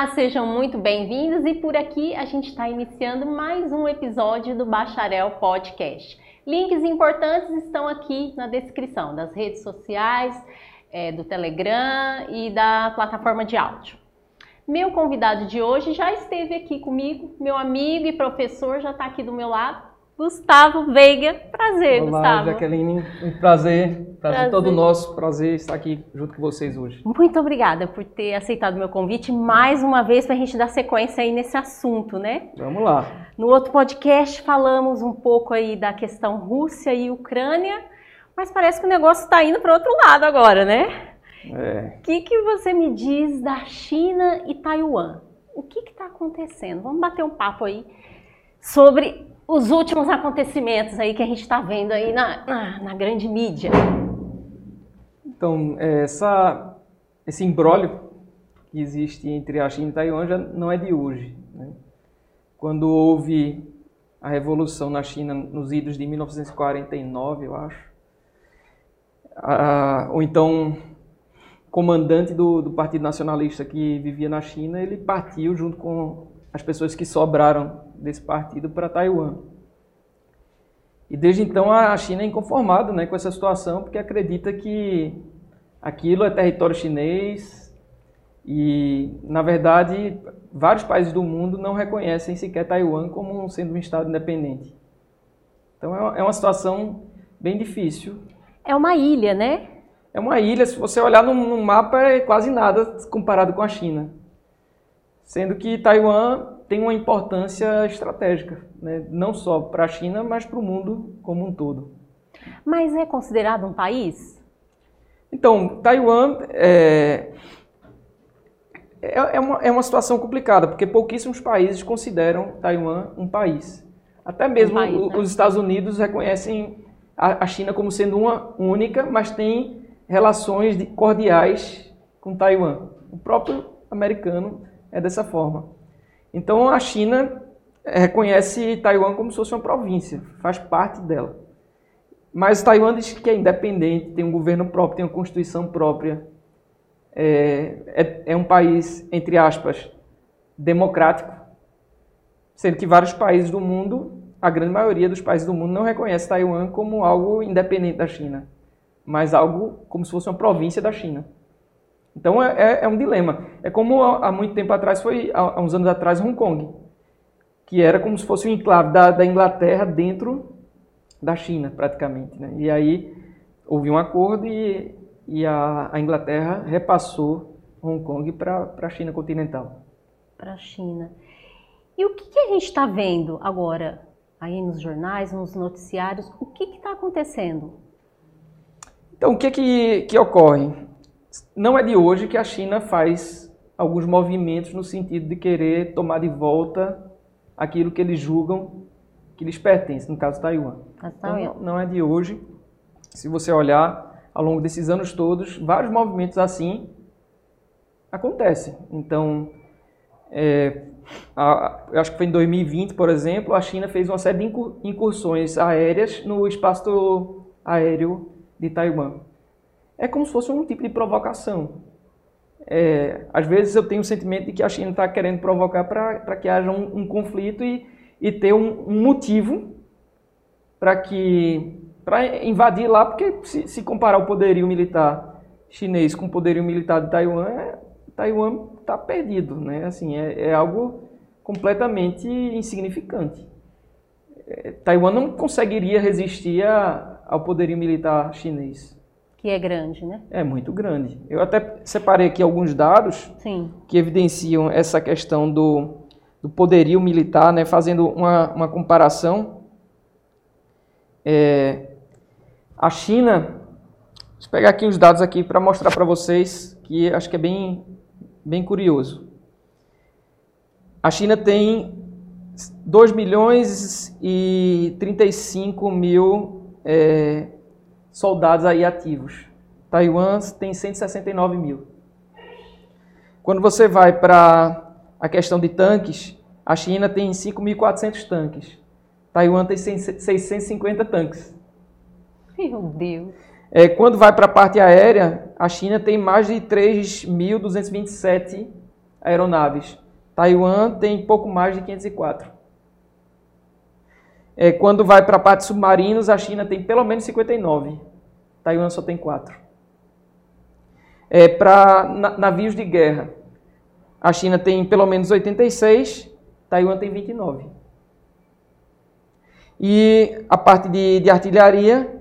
Olá, sejam muito bem-vindos e por aqui a gente está iniciando mais um episódio do Bacharel Podcast. Links importantes estão aqui na descrição das redes sociais, é, do Telegram e da plataforma de áudio. Meu convidado de hoje já esteve aqui comigo, meu amigo e professor já está aqui do meu lado, Gustavo Veiga. Prazer, Olá, Gustavo. Jaqueline. Um prazer. Prazer, prazer todo nosso. Prazer estar aqui junto com vocês hoje. Muito obrigada por ter aceitado o meu convite mais uma vez para a gente dar sequência aí nesse assunto, né? Vamos lá. No outro podcast falamos um pouco aí da questão Rússia e Ucrânia, mas parece que o negócio está indo para outro lado agora, né? É. O que, que você me diz da China e Taiwan? O que está acontecendo? Vamos bater um papo aí sobre os últimos acontecimentos aí que a gente está vendo aí na, na, na, grande mídia? Então, essa, esse imbróglio que existe entre a China e Taiwan já não é de hoje. Né? Quando houve a revolução na China nos idos de 1949, eu acho, ah, ou então comandante do, do Partido Nacionalista que vivia na China, ele partiu junto com as pessoas que sobraram desse partido para Taiwan. E desde então a China é inconformada né, com essa situação, porque acredita que aquilo é território chinês e, na verdade, vários países do mundo não reconhecem sequer Taiwan como sendo um Estado independente. Então é uma situação bem difícil. É uma ilha, né? É uma ilha, se você olhar no, no mapa, é quase nada comparado com a China. Sendo que Taiwan tem uma importância estratégica, né? não só para a China, mas para o mundo como um todo. Mas é considerado um país? Então, Taiwan é, é, é, uma, é uma situação complicada, porque pouquíssimos países consideram Taiwan um país. Até mesmo um país, né? os Estados Unidos reconhecem a, a China como sendo uma única, mas tem relações cordiais com Taiwan. O próprio americano é dessa forma. Então a China reconhece Taiwan como se fosse uma província, faz parte dela. Mas Taiwan diz que é independente, tem um governo próprio, tem uma constituição própria. É, é, é um país, entre aspas, democrático, sendo que vários países do mundo, a grande maioria dos países do mundo, não reconhece Taiwan como algo independente da China, mas algo como se fosse uma província da China. Então é, é, é, um dilema. É como há muito tempo atrás, foi há uns anos atrás, Hong Kong, que era como se fosse um enclave da, da Inglaterra dentro da China, praticamente. Né? E aí houve um acordo e, e a, a Inglaterra repassou Hong Kong para a China continental. Para a China. E o que, que a gente está vendo agora aí nos jornais, nos noticiários? O que está acontecendo? Então, o que, que, que ocorre? Não é de hoje que a China faz alguns movimentos no sentido de querer tomar de volta aquilo que eles julgam que lhes pertence, no caso Taiwan. Então, não, não é de hoje. Se você olhar ao longo desses anos todos, vários movimentos assim acontecem. Então, é, a, eu acho que foi em 2020, por exemplo, a China fez uma série de incursões aéreas no espaço aéreo de Taiwan é como se fosse um tipo de provocação. É, às vezes eu tenho o sentimento de que a China está querendo provocar para que haja um, um conflito e, e ter um, um motivo para que para invadir lá, porque se, se, comparar o poderio militar chinês com o poderio militar de Taiwan, é, Taiwan está perdido, né? Assim, é, é algo completamente insignificante. É, Taiwan não conseguiria resistir a, ao poderio militar chinês que é grande, né? É muito grande. Eu até separei aqui alguns dados Sim. que evidenciam essa questão do, do poderio militar, né? fazendo uma, uma comparação. É, a China, deixa eu pegar aqui os dados aqui para mostrar para vocês que acho que é bem, bem curioso. A China tem 2 milhões e 35 mil é, soldados aí ativos. Taiwan tem 169 mil. Quando você vai para a questão de tanques, a China tem 5.400 tanques. Taiwan tem 650 tanques. Meu Deus. É, quando vai para a parte aérea, a China tem mais de 3.227 aeronaves. Taiwan tem pouco mais de 504. É, quando vai para a parte submarinos, a China tem pelo menos 59. Taiwan só tem 4. É, para navios de guerra, a China tem pelo menos 86, Taiwan tem 29. E a parte de, de artilharia,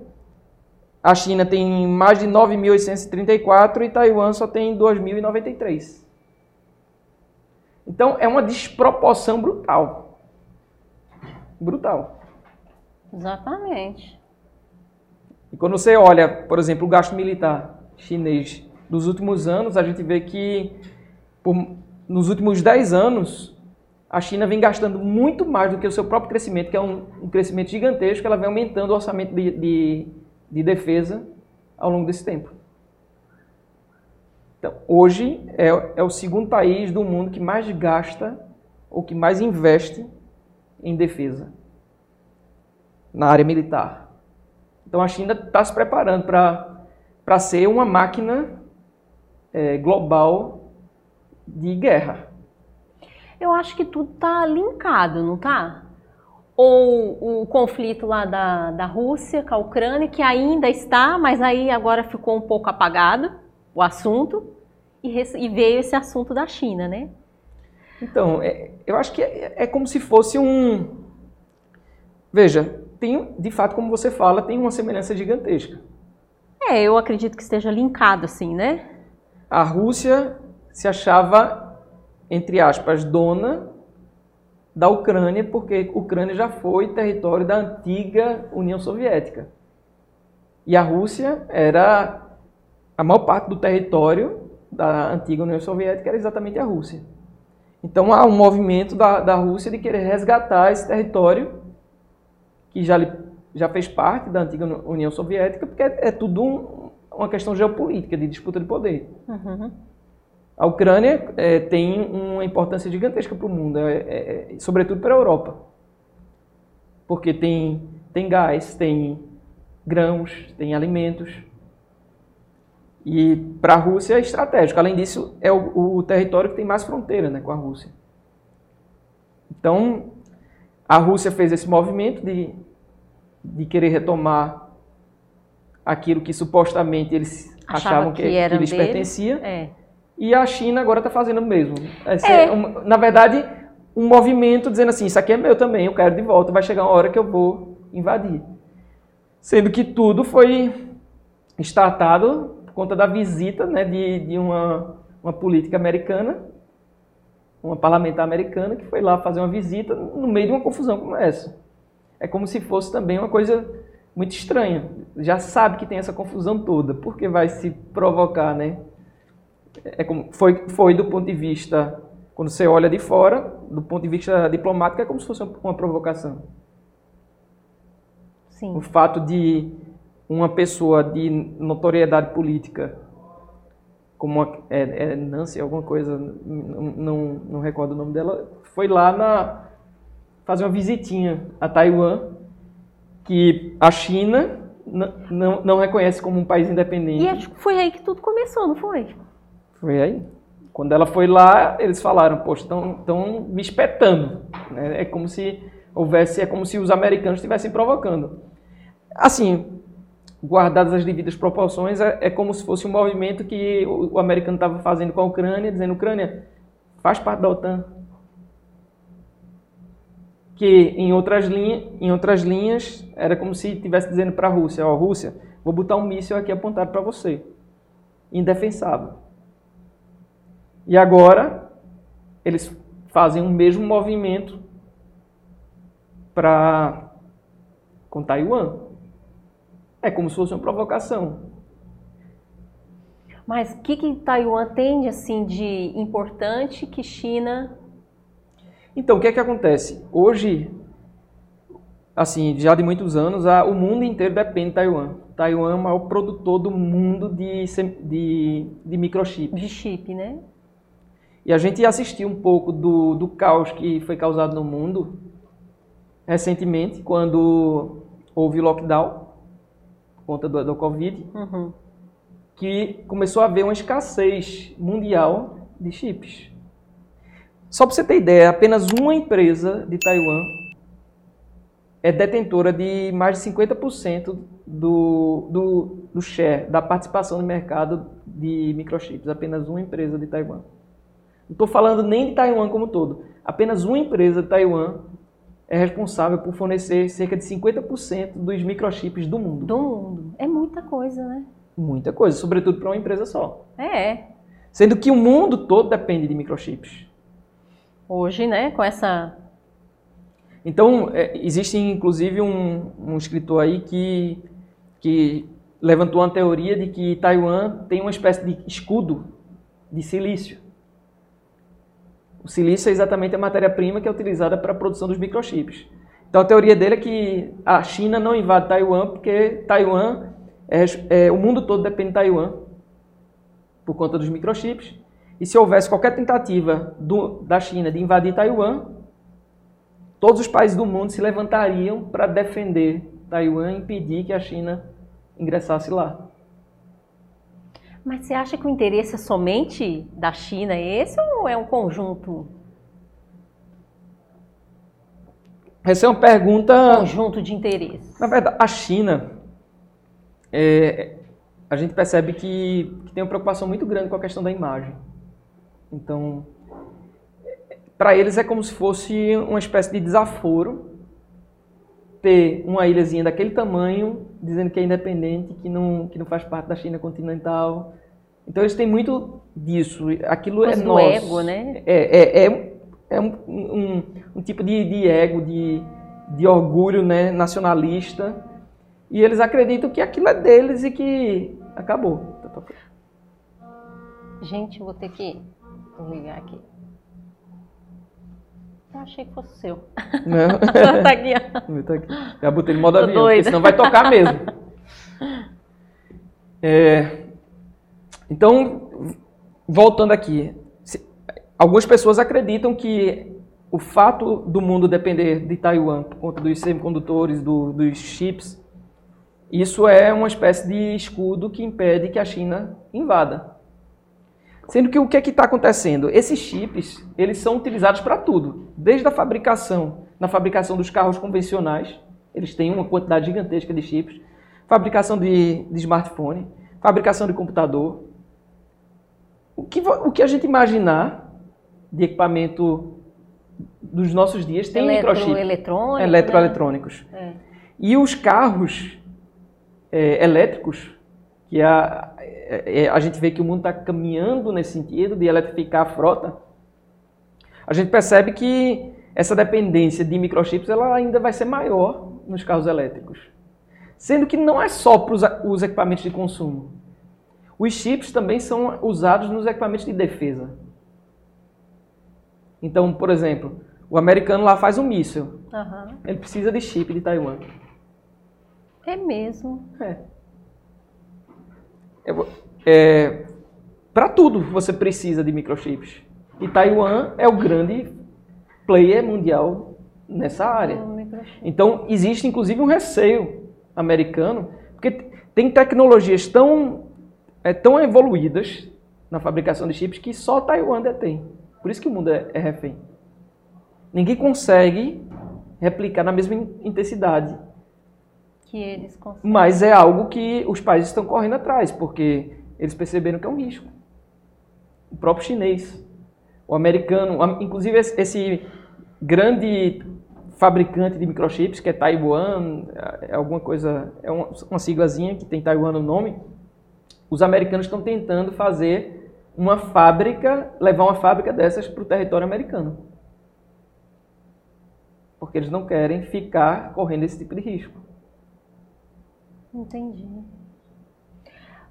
a China tem mais de 9.834 e Taiwan só tem 2.093. Então é uma desproporção brutal. Brutal. Exatamente. E quando você olha, por exemplo, o gasto militar chinês dos últimos anos, a gente vê que por, nos últimos 10 anos a China vem gastando muito mais do que o seu próprio crescimento, que é um, um crescimento gigantesco, ela vem aumentando o orçamento de, de de defesa ao longo desse tempo. Então, hoje é, é o segundo país do mundo que mais gasta ou que mais investe em defesa na área militar. Então a China está se preparando para ser uma máquina é, global de guerra. Eu acho que tudo está linkado, não está? ou o conflito lá da, da Rússia com a Ucrânia, que ainda está, mas aí agora ficou um pouco apagado o assunto, e, e veio esse assunto da China, né? Então, é, eu acho que é, é, como se fosse um. Veja, tem, de fato, como você fala, tem uma semelhança gigantesca. É, eu acredito que esteja linkado assim, né? A Rússia se achava, entre aspas, dona da Ucrânia, porque Ucrânia já foi território da antiga União Soviética. E a Rússia era a maior parte do território da antiga União Soviética era exatamente a Rússia. Então há um movimento da, da Rússia de querer resgatar esse território que já, já fez parte da antiga União Soviética, porque é, é tudo um, uma questão geopolítica, de disputa de poder. Uhum. A Ucrânia é, tem uma importância gigantesca para o mundo, é, é, é, sobretudo para a Europa. Porque tem, tem gás, tem grãos, tem alimentos. E para a Rússia é estratégico. Além disso, é o, o território que tem mais fronteira né, com a Rússia. Então, a Rússia fez esse movimento de, de querer retomar aquilo que supostamente eles Achava achavam que, que, que lhes dele. pertencia. É. E a China agora está fazendo o mesmo. É. é. Um, na verdade, um movimento dizendo assim: isso aqui é meu também, eu quero de volta, vai chegar uma hora que eu vou invadir. Sendo que tudo foi startado por conta da visita né, de, de uma, uma política americana, uma parlamentar americana, que foi lá fazer uma visita no meio de uma confusão como essa. É como se fosse também uma coisa muito estranha. Já sabe que tem essa confusão toda, porque vai se provocar, né? é como, foi, foi do ponto de vista, quando você olha de fora, do ponto de vista diplomático, é como se fosse uma provocação. Sim. O fato de uma pessoa de notoriedade política, como a, é, é Nancy, alguma coisa, não, não, não recordo o nome dela, foi lá na, fazer uma visitinha a Taiwan, que a China não, não reconhece como um país independente. E acho que foi aí que tudo começou, não foi? Foi aí. Quando ela foi lá, eles falaram, poxa, estão me espetando. Né? É como se houvesse, é como se os americanos estivessem provocando. Assim, guardadas as devidas proporções, é, é como se fosse um movimento que o, o americano estava fazendo com a Ucrânia, dizendo, Ucrânia, faz parte da OTAN. Que em outras, linha, em outras linhas era como se estivesse dizendo para a Rússia, ó, oh, Rússia, vou botar um míssil aqui apontado para você. Indefensável. E agora eles fazem o mesmo movimento para com Taiwan. É como se fosse uma provocação. Mas o que, que Taiwan tem assim de importante que China? Então, o que é que acontece? Hoje, assim, já de muitos anos, o mundo inteiro depende de Taiwan. Taiwan é o maior produtor do mundo de, de, de microchips. De chip, né? E a gente assistiu um pouco do, do caos que foi causado no mundo recentemente, quando houve o lockdown conta do, do Covid, uhum. que começou a haver uma escassez mundial de chips. Só para você ter ideia, apenas uma empresa de Taiwan é detentora de mais de 50% do, do, do share, da participação no mercado de microchips. Apenas uma empresa de Taiwan. Não estou falando nem de Taiwan como todo. Apenas uma empresa de Taiwan é responsável por fornecer cerca de 50% dos microchips do mundo. Do mundo. É muita coisa, né? Muita coisa, sobretudo para uma empresa só. É. Sendo que o mundo todo depende de microchips. Hoje, né, com essa então, é, existe inclusive um, um escritor aí que, que levantou uma teoria de que Taiwan tem uma espécie de escudo de silício. O silício é exatamente a matéria-prima que é utilizada para a produção dos microchips. Então, a teoria dele é que a China não invade Taiwan porque Taiwan, é, é, o mundo todo depende de Taiwan por conta dos microchips. E se houvesse qualquer tentativa do, da China de invadir Taiwan, todos os países do mundo se levantariam para defender Taiwan e impedir que a China ingressasse lá. Mas você acha que o interesse é somente da China esse ou é um conjunto? Essa é uma pergunta. Conjunto de interesses. Na verdade, a China, é, a gente percebe que, que tem uma preocupação muito grande com a questão da imagem. Então, para eles é como se fosse uma espécie de desaforo ter uma ilhazinha daquele tamanho, dizendo que é independente, que não, que não faz parte da China continental. Então eles têm muito disso. Aquilo Mas é nosso. ego, né? É, é, é, é um, um, um, tipo de, de ego, de, de orgulho né, nacionalista. E eles acreditam que aquilo é deles e que acabou. Gente, vou ter que ligar aqui. Eu achei que fosse seu. Não. tá aqui, ó. Tá aqui. Já botei no modo Tô avião, porque senão vai tocar mesmo. É, então, voltando aqui. Algumas pessoas acreditam que o fato do mundo depender de Taiwan por conta dos semicondutores, do, dos chips, isso é uma espécie de escudo que impede que a China invada. Sendo que o que é que está acontecendo? Esses chips, eles são utilizados para tudo. Desde a fabricação, na fabricação dos carros convencionais, eles têm uma quantidade gigantesca de chips. Fabricação de, de smartphone, fabricação de computador. O que, o que a gente imaginar de equipamento dos nossos dias tem Eletro, microchips. Eletrônico, eletroeletrônicos. Né? É. E os carros é, elétricos, que a, é, é, a gente vê que o mundo está caminhando nesse sentido de eletrificar a frota, a gente percebe que essa dependência de microchips ela ainda vai ser maior nos carros elétricos. Sendo que não é só para os equipamentos de consumo. Os chips também são usados nos equipamentos de defesa. Então, por exemplo, o americano lá faz um míssil. Uhum. Ele precisa de chip de Taiwan. É mesmo? É. É, Para tudo você precisa de microchips. E Taiwan é o grande player mundial nessa área. Então, existe inclusive um receio americano, porque tem tecnologias tão, é, tão evoluídas na fabricação de chips que só Taiwan detém. Por isso que o mundo é, é refém. Ninguém consegue replicar na mesma intensidade que eles conseguem. Mas é algo que os países estão correndo atrás, porque eles perceberam que é um risco. O próprio chinês, o americano, inclusive esse grande fabricante de microchips, que é Taiwan, é alguma coisa, é uma, siglazinha que tem Taiwan no nome, os americanos estão tentando fazer uma fábrica, levar uma fábrica dessas para o território americano. Porque eles não querem ficar correndo esse tipo de risco. Entendi.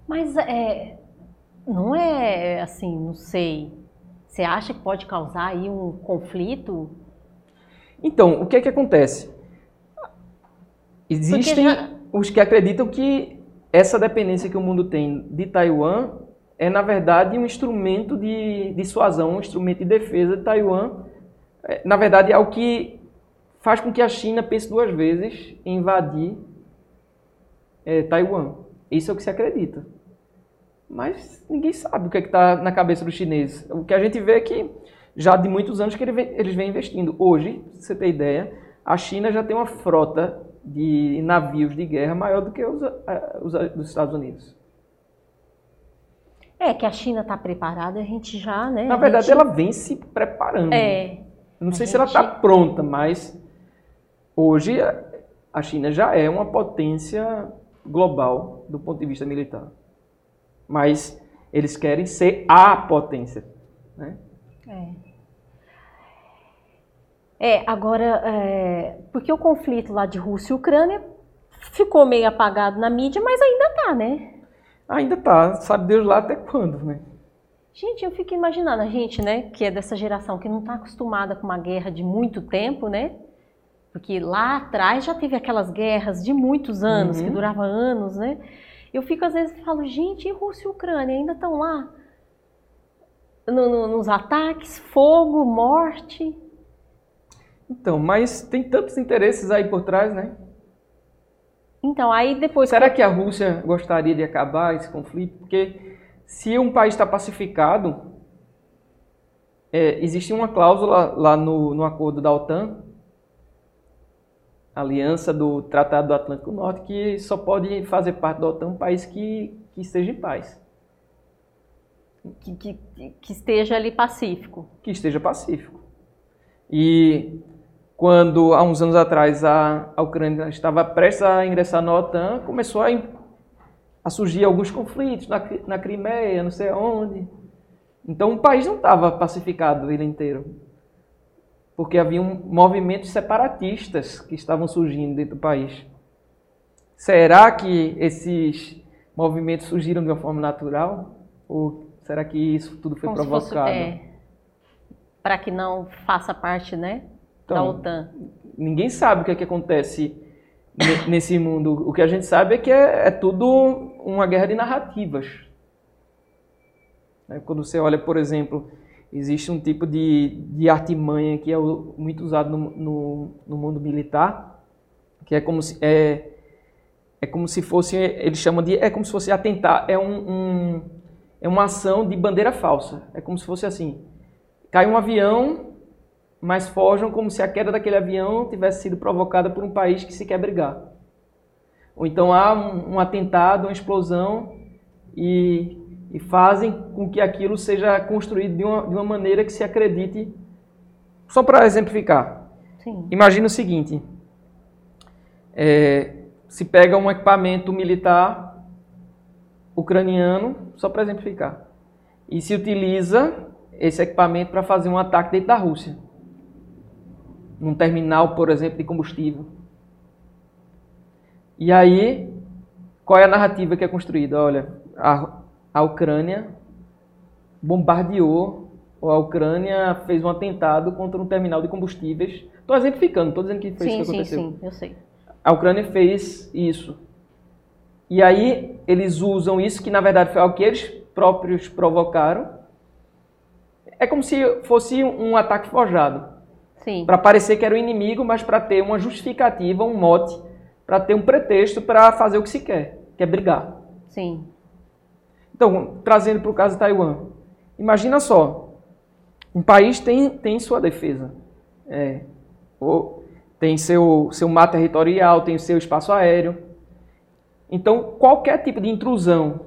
Mas é, não é assim, não sei. Você acha que pode causar aí um conflito? Então, o que é que acontece? Existem já... os que acreditam que essa dependência que o mundo tem de Taiwan é, na verdade, um instrumento de dissuasão, um instrumento de defesa de Taiwan. É, na verdade, é o que faz com que a China pense duas vezes em invadir é, Taiwan. Isso é o que se acredita. Mas ninguém sabe o que é está na cabeça dos chineses. O que a gente vê é que já de muitos anos que eles vêm investindo. Hoje, pra você ter ideia, a China já tem uma frota de navios de guerra maior do que os, os dos Estados Unidos. É, que a China está preparada, a gente já, né? Na verdade, gente... ela vem se preparando. É. Não sei gente... se ela está pronta, mas hoje a China já é uma potência global do ponto de vista militar. Mas eles querem ser a potência. Né? É. É, agora, é, porque o conflito lá de Rússia e Ucrânia ficou meio apagado na mídia, mas ainda tá, né? Ainda tá, sabe Deus lá até quando, né? Gente, eu fico imaginando, a gente, né, que é dessa geração que não está acostumada com uma guerra de muito tempo, né? Porque lá atrás já teve aquelas guerras de muitos anos, uhum. que duravam anos, né? Eu fico às vezes falo, gente, e Rússia e Ucrânia ainda estão lá? No, no, nos ataques, fogo, morte. Então, mas tem tantos interesses aí por trás, né? Então, aí depois. Será que a Rússia gostaria de acabar esse conflito? Porque se um país está pacificado, é, existe uma cláusula lá no, no acordo da OTAN, aliança do Tratado do Atlântico Norte, que só pode fazer parte da OTAN um país que, que esteja em paz. Que, que, que esteja ali pacífico. Que esteja pacífico. E quando há uns anos atrás a, a Ucrânia estava prestes a ingressar na OTAN, começou a, a surgir alguns conflitos na, na Crimeia, não sei onde. Então o país não estava pacificado ele inteiro. Porque havia um, movimentos separatistas que estavam surgindo dentro do país. Será que esses movimentos surgiram de uma forma natural? Ou será que isso tudo foi Como provocado? É, Para que não faça parte, né? Então, da OTAN? Ninguém sabe o que, é que acontece nesse mundo. O que a gente sabe é que é, é tudo uma guerra de narrativas. Né, quando você olha, por exemplo, existe um tipo de, de artimanha que é muito usado no, no, no mundo militar, que é como se é, é como se fosse eles chamam de é como se fosse atentar é um, um é uma ação de bandeira falsa é como se fosse assim cai um avião mas forjam como se a queda daquele avião tivesse sido provocada por um país que se quer brigar. Ou então há um, um atentado, uma explosão e, e, fazem com que aquilo seja construído de uma, de uma maneira que se acredite. Só para exemplificar. Sim. Imagina o seguinte: é, se pega um equipamento militar ucraniano, só para exemplificar, e se utiliza esse equipamento para fazer um ataque dentro da Rússia num terminal, por exemplo, de combustível. E aí, qual é a narrativa que é construída? Olha, a, a Ucrânia bombardeou, ou a Ucrânia fez um atentado contra um terminal de combustíveis. Estou exemplificando, estou dizendo que foi sim, isso que aconteceu. Sim, sim, eu sei. A Ucrânia fez isso. E aí, eles usam isso, que na verdade foi algo que eles próprios provocaram. É como se fosse um ataque forjado. Para parecer que era o inimigo, mas para ter uma justificativa, um mote, para ter um pretexto para fazer o que se quer, que é brigar. Sim. Então, trazendo para o caso de Taiwan, imagina só, um país tem, tem sua defesa, é, tem seu, seu mar territorial, tem seu espaço aéreo. Então, qualquer tipo de intrusão,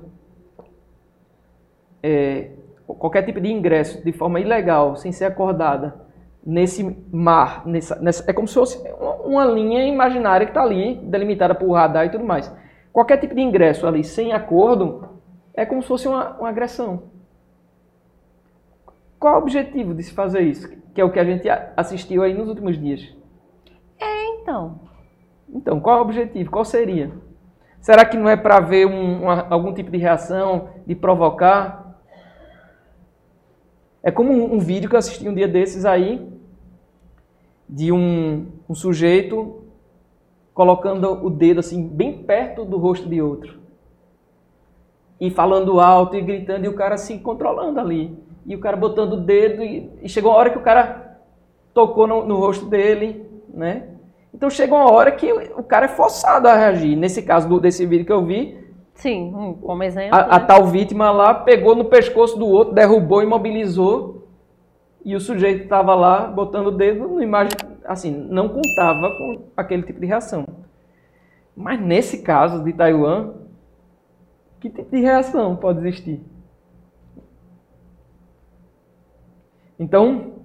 é, qualquer tipo de ingresso de forma ilegal, sem ser acordada, nesse mar, nessa, nessa, é como se fosse uma linha imaginária que está ali, delimitada por radar e tudo mais. Qualquer tipo de ingresso ali sem acordo é como se fosse uma, uma agressão. Qual o objetivo de se fazer isso? Que é o que a gente assistiu aí nos últimos dias. É, então. Então, qual é o objetivo? Qual seria? Será que não é para ver um, uma, algum tipo de reação, de provocar? É como um, um, vídeo que eu assisti um dia desses aí, de um, um sujeito colocando o dedo assim bem perto do rosto de outro. E falando alto e gritando, e o cara se controlando ali. E o cara botando o dedo, e, e chegou a hora que o cara tocou no, no rosto dele, né? Então chega uma hora que o cara é forçado a reagir. Nesse caso do, desse vídeo que eu vi, Sim, como exemplo. A, né? a, tal vítima lá pegou no pescoço do outro, derrubou, imobilizou. e o sujeito estava lá botando o dedo no imagem, assim, não contava com aquele tipo de reação. Mas nesse caso de Taiwan, que tipo de reação pode existir? Então,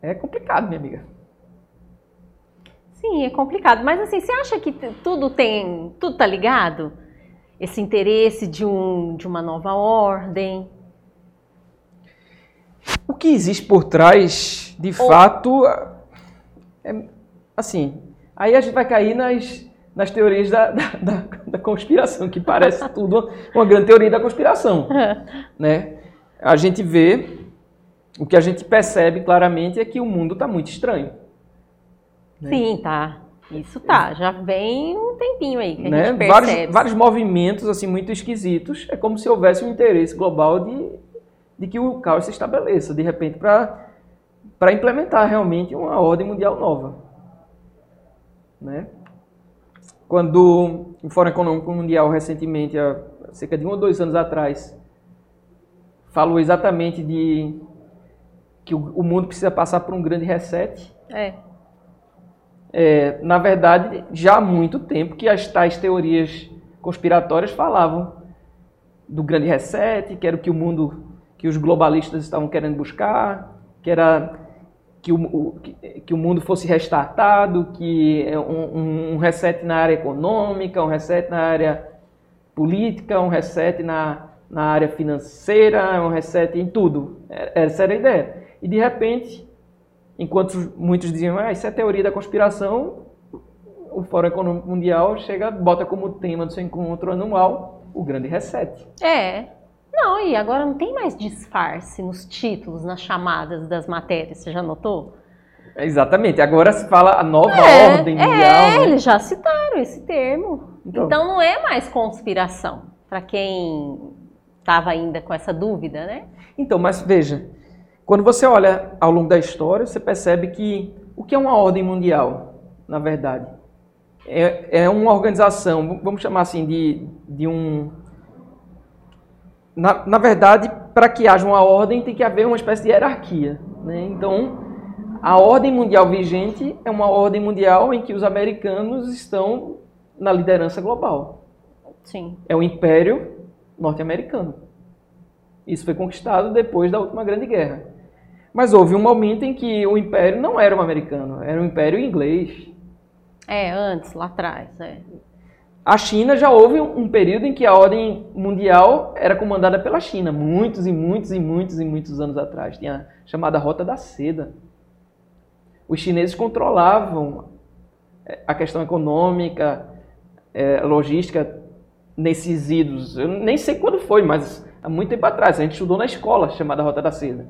é complicado, minha amiga. Sim, é complicado. Mas assim, você acha que tudo tem. Tudo tá ligado? Esse interesse de, um, de uma nova ordem? O que existe por trás, de Ou... fato, é, assim, aí a gente vai cair nas, nas teorias da, da, da, da conspiração, que parece tudo uma grande teoria da conspiração. né? A gente vê, o que a gente percebe claramente é que o mundo está muito estranho. Né? Sim, tá. Isso tá, já vem um tempinho aí que a né? gente percebe. Vários, vários movimentos assim muito esquisitos. É como se houvesse um interesse global de, de que o caos se estabeleça, de repente, para implementar realmente uma ordem mundial nova. Né? Quando o Fórum Econômico Mundial, recentemente, há cerca de um ou dois anos atrás, falou exatamente de que o, mundo precisa passar por um grande reset. É é, na verdade, já há muito tempo que as tais teorias conspiratórias falavam do grande reset, que era o que o mundo, que os globalistas estavam querendo buscar, que era que o, que, o mundo fosse restartado, que é um, um reset na área econômica, um reset na área política, um reset na, na área financeira, um reset em tudo. Essa era a ideia. E de repente, Enquanto muitos diziam, ah, isso é teoria da conspiração, o Fórum Econômico Mundial chega, bota como tema do seu encontro anual o grande reset. É. Não, e agora não tem mais disfarce nos títulos, nas chamadas das matérias, você já notou? Exatamente, agora se fala a nova é, ordem mundial. É, né? eles já citaram esse termo. Então, então não é mais conspiração, para quem estava ainda com essa dúvida, né? Então, mas veja, quando você olha ao longo da história, você percebe que o que é uma ordem mundial, na verdade? É, é uma organização, vamos chamar assim, de, de um. Na, na verdade, para que haja uma ordem, tem que haver uma espécie de hierarquia. Né? Então, a ordem mundial vigente é uma ordem mundial em que os americanos estão na liderança global. Sim. É o Império Norte-Americano. Isso foi conquistado depois da última Grande Guerra. Mas houve um momento em que o império não era um americano, era um império inglês. É, antes, lá atrás. É. A China já houve um período em que a ordem mundial era comandada pela China, muitos e muitos e muitos e muitos anos atrás. Tinha a chamada Rota da Seda. Os chineses controlavam é, a questão econômica, é, logística nesses idos. Eu nem sei quando foi, mas há muito tempo atrás. A gente estudou na escola chamada Rota da Seda.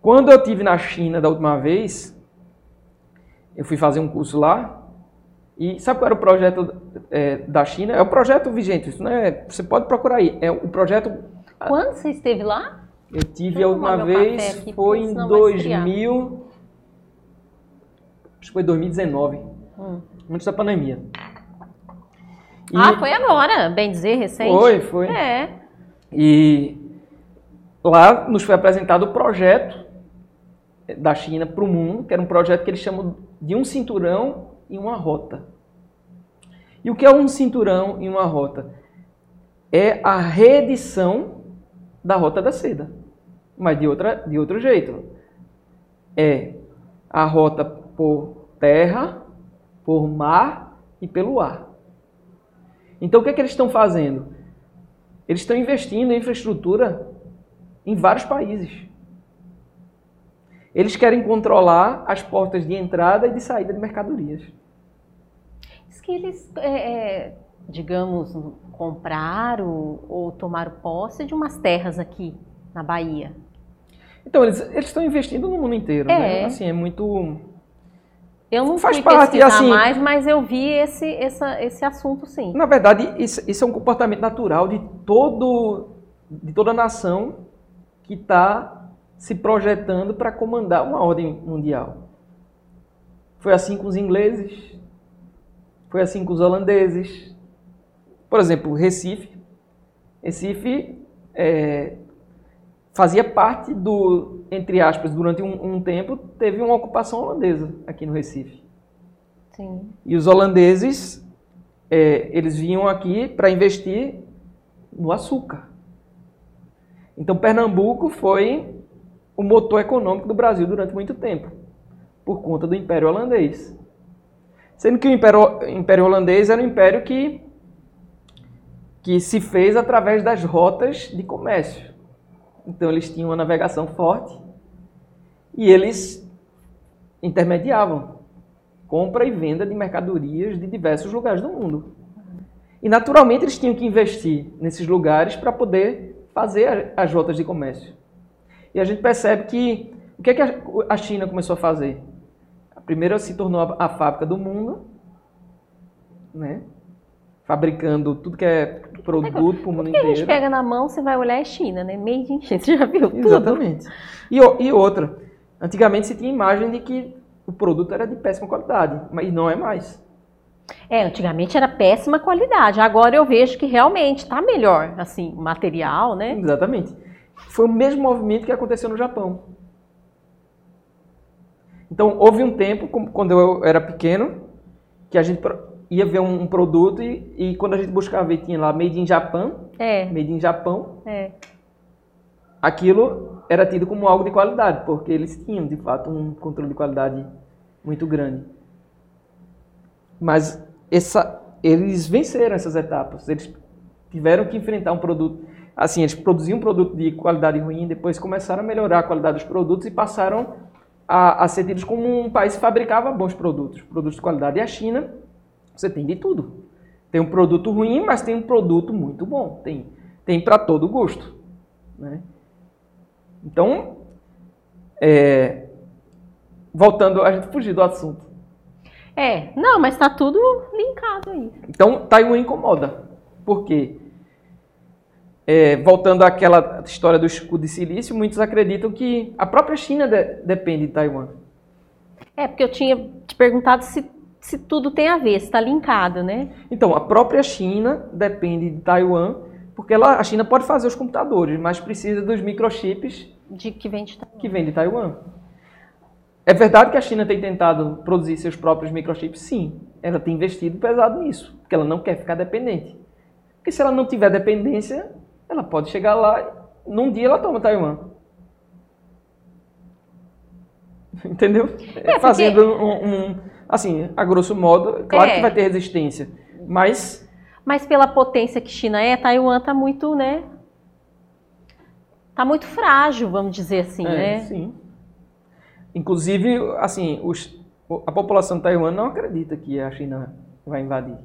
Quando eu tive na China da última vez, eu fui fazer um curso lá. E sabe qual era o projeto é, da China? É o projeto vigente, isso não é, você pode procurar aí. É o projeto. Quando você esteve lá? Eu tive a última vez, aqui, foi em 2000. Acho que foi 2019, hum. antes da pandemia. E ah, foi agora, bem dizer, recente. Foi, foi. É. E lá nos foi apresentado o projeto da China para o mundo, que era um projeto que eles chamam de um cinturão e uma rota. E o que é um cinturão e uma rota? É a reedição da Rota da Seda, mas de, outra, de outro jeito. É a rota por terra, por mar e pelo ar. Então o que, é que eles estão fazendo? Eles estão investindo em infraestrutura em vários países. Eles querem controlar as portas de entrada e de saída de mercadorias. Diz que eles, é, é, digamos, compraram ou tomaram posse de umas terras aqui na Bahia. Então, eles, eles estão investindo no mundo inteiro, é. né? Assim, é muito... Eu não Faz fui parte, assim, mais, mas eu vi esse, essa, esse assunto, sim. Na verdade, isso, isso é um comportamento natural de, todo, de toda nação que está se projetando para comandar uma ordem mundial. Foi assim com os ingleses, foi assim com os holandeses. Por exemplo, Recife. Recife é, fazia parte do, entre aspas, durante um, um, tempo, teve uma ocupação holandesa aqui no Recife. Sim. E os holandeses, é, eles vinham aqui para investir no açúcar. Então, Pernambuco foi o motor econômico do Brasil durante muito tempo, por conta do Império Holandês. Sendo que o Império, Império Holandês era um império que, que se fez através das rotas de comércio. Então eles tinham uma navegação forte e eles intermediavam compra e venda de mercadorias de diversos lugares do mundo. E naturalmente eles tinham que investir nesses lugares para poder fazer as rotas de comércio. E a gente percebe que o que, é que a China começou a fazer? A primeira se tornou a fábrica do mundo, né? fabricando tudo que é produto para o mundo inteiro. que a gente pega na mão, você vai olhar é China, né? Made in China, você já viu tudo? Exatamente. E, e outra, antigamente se tinha imagem de que o produto era de péssima qualidade, mas não é mais. É, antigamente era péssima qualidade. Agora eu vejo que realmente está melhor, assim, o material, né? Exatamente. Foi o mesmo movimento que aconteceu no Japão. Então, houve um tempo, quando eu era pequeno, que a gente ia ver um, produto e, e, quando a gente buscava ver, tinha lá Made in Japan. É. Made in Japão. É. Aquilo era tido como algo de qualidade, porque eles tinham, de fato, um controle de qualidade muito grande. Mas essa, eles venceram essas etapas. Eles tiveram que enfrentar um produto. Assim, eles produziam um produto de qualidade ruim, depois começaram a melhorar a qualidade dos produtos e passaram a, a ser tidos como um país que fabricava bons produtos, produtos de qualidade. E a China você tem de tudo. Tem um produto ruim, mas tem um produto muito bom. Tem, tem para todo gosto. Né? Então, é, voltando, a gente fugiu do assunto. É, não, mas está tudo linkado aí. Então, Taiwan incomoda. Por quê? É, voltando àquela história do escudo de silício, muitos acreditam que a própria China de, depende de Taiwan. É, porque eu tinha te perguntado se se tudo tem a ver, está linkado, né? Então, a própria China depende de Taiwan, porque ela, a China pode fazer os computadores, mas precisa dos microchips de que vem de Taiwan. Que vem de Taiwan. É verdade que a China tem tentado produzir seus próprios microchips? Sim. Ela tem investido pesado nisso, porque ela não quer ficar dependente. Porque se ela não tiver dependência, ela pode chegar lá, num dia ela toma Taiwan. Entendeu? É, porque... Fazendo um, um Assim, a grosso modo, claro é. que vai ter resistência, mas... Mas pela potência que China é, Taiwan está muito, né? Está muito frágil, vamos dizer assim, é, né? Sim. Inclusive, assim, os, a população de Taiwan não acredita que a China vai invadir.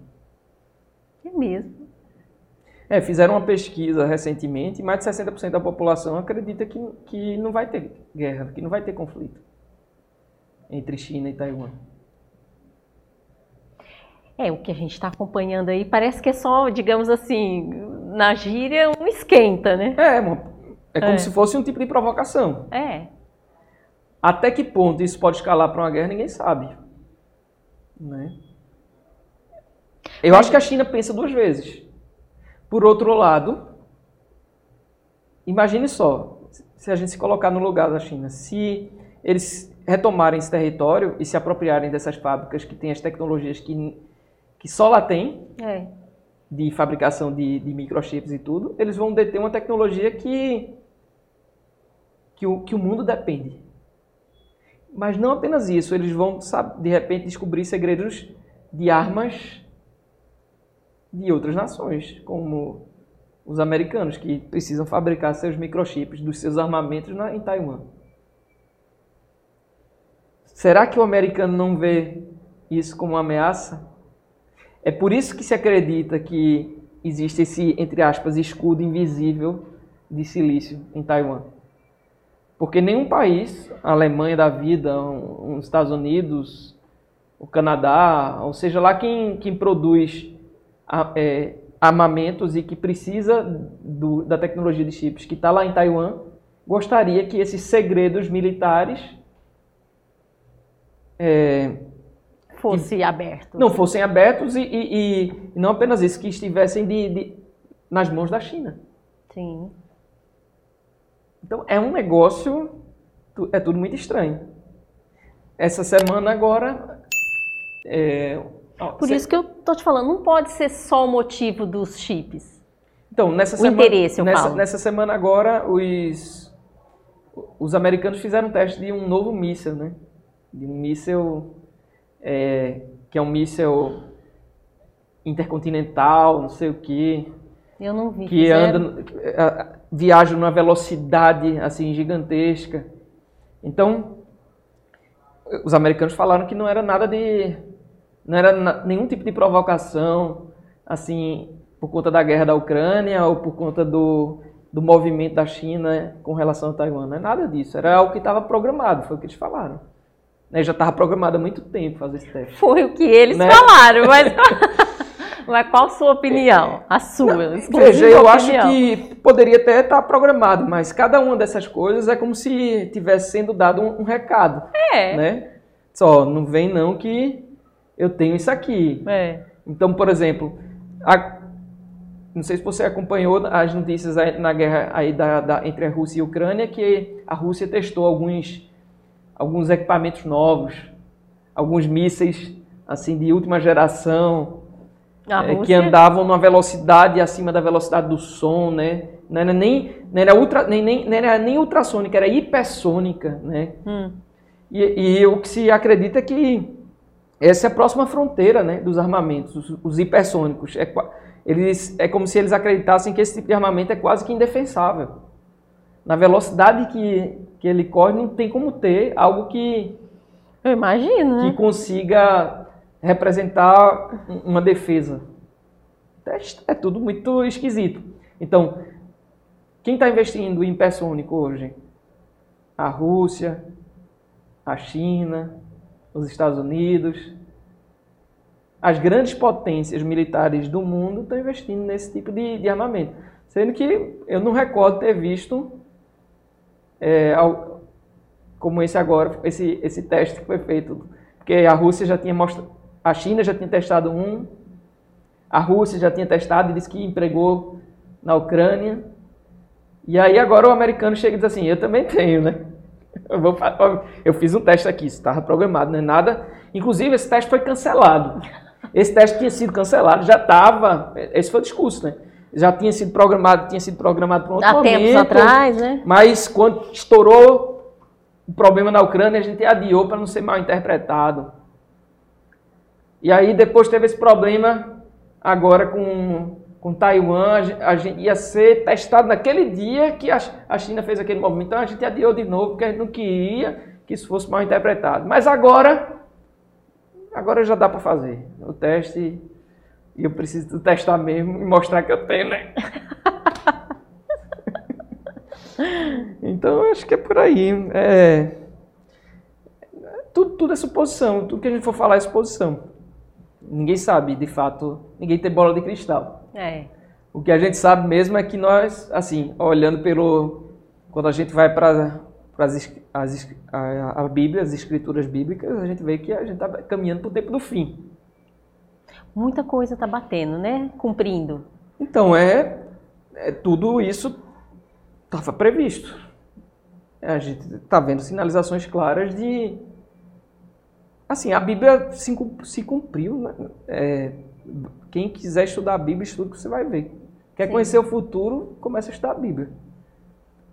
É mesmo. É, fizeram uma pesquisa recentemente e mais de 60% da população acredita que, que não vai ter guerra, que não vai ter conflito entre China e Taiwan. É, o que a gente está acompanhando aí parece que é só, digamos assim, na gíria, um esquenta, né? É, é como é. se fosse um tipo de provocação. É. Até que ponto isso pode escalar para uma guerra, ninguém sabe. Né? Eu Mas... acho que a China pensa duas vezes. Por outro lado, imagine só, se a gente se colocar no lugar da China, se eles retomarem esse território e se apropriarem dessas fábricas que têm as tecnologias que que só lá tem, é. de fabricação de, de microchips e tudo, eles vão deter uma tecnologia que, que, o, que o mundo depende. Mas não apenas isso, eles vão, de repente, descobrir segredos de armas de outras nações, como os americanos, que precisam fabricar seus microchips dos seus armamentos na, em Taiwan. Será que o americano não vê isso como uma ameaça? É por isso que se acredita que existe esse, entre aspas, escudo invisível de silício em Taiwan. Porque nenhum país, a Alemanha da vida, os Estados Unidos, o Canadá, ou seja lá quem, quem produz é, armamentos e que precisa do, da tecnologia de chips que está lá em Taiwan, gostaria que esses segredos militares é, fosse aberto. Não fossem abertos e, e, e, não apenas isso, que estivessem de, de, nas mãos da China. Sim. Então é um negócio, é tudo muito estranho. Essa semana agora. É, Por isso que eu tô te falando, não pode ser só o motivo dos chips. Então, nessa o semana. interesse, eu nessa, falo. nessa semana agora, os, os americanos fizeram um teste de um novo míssil, né? De um míssil. É, que é um míssil intercontinental, não sei o quê. Eu não vi. Que anda, viaja numa velocidade assim gigantesca. Então, os americanos falaram que não era nada de, não era nenhum tipo de provocação, assim, por conta da guerra da Ucrânia ou por conta do, do movimento da China com relação a Taiwan. Não é nada disso. Era algo que estava programado, foi o que eles falaram. Né? Já estava programado há muito tempo fazer esse teste. Foi o que eles né? falaram, mas. Mas qual a sua opinião? A sua. Veja, eu opinião. acho que poderia até estar programado, mas cada uma dessas coisas é como se tivesse sendo dado um, um recado. É. Né? Só, não vem não que eu tenho isso aqui. É. Então, por exemplo, a, não sei se você acompanhou as notícias na guerra aí da, da, entre a Rússia e a Ucrânia, que a Rússia testou alguns, alguns equipamentos novos, alguns mísseis assim de última geração, é, que andavam numa velocidade acima da velocidade do som, né? Não era nem, não era ultra, nem, nem, não era nem ultrassônica, era hipersônica, né? Hum. E, e, o que se acredita é que essa é a próxima fronteira né, dos armamentos, os, os hipersônicos. É, eles, é como se eles acreditassem que esse tipo de armamento é quase que indefensável. Na velocidade que, que ele corre, não tem como ter algo que... Eu imagino, né? Que consiga representar uma defesa. É, é tudo muito esquisito. Então, quem está investindo em hipersônico hoje? A Rússia, a China, os Estados Unidos. As grandes potências militares do mundo estão investindo nesse tipo de, de armamento. Sendo que eu não recordo ter visto é, como esse agora, esse, esse teste que foi feito. Porque a Rússia já tinha mostrado a China já tinha testado um, a Rússia já tinha testado e disse que empregou na Ucrânia. E aí agora o americano chega e diz assim, eu também tenho, né? Eu, vou, eu fiz um teste aqui, estava programado, não é nada. Inclusive esse teste foi cancelado. Esse teste tinha sido cancelado, já estava. Esse foi o discurso, né? Já tinha sido programado, tinha sido programado para um outro Há momento. tempos atrás, né? Mas quando estourou o problema na Ucrânia, a gente adiou para não ser mal interpretado. E aí depois teve esse problema agora com, com Taiwan, a gente ia ser testado naquele dia que a, China fez aquele movimento. Então a gente adiou de novo, porque a gente não queria que isso fosse mal interpretado. Mas agora, agora já dá para fazer o teste e eu preciso testar mesmo e mostrar que eu tenho, né? então acho que é por aí. É, tudo, tudo é suposição, tudo que a gente for falar é suposição. Ninguém sabe, de fato, ninguém tem bola de cristal. É. O que a gente sabe mesmo é que nós, assim, olhando pelo. Quando a gente vai para as, as, a, a Bíblia, as escrituras bíblicas, a gente vê que a gente está caminhando para o tempo do fim. Muita coisa está batendo, né? Cumprindo. Então, é, é tudo isso estava previsto. A gente está vendo sinalizações claras de Assim, a Bíblia se, se cumpriu. Né? É, quem quiser estudar a Bíblia, estuda que você vai ver. Quer Sim. conhecer o futuro, começa a estudar a Bíblia.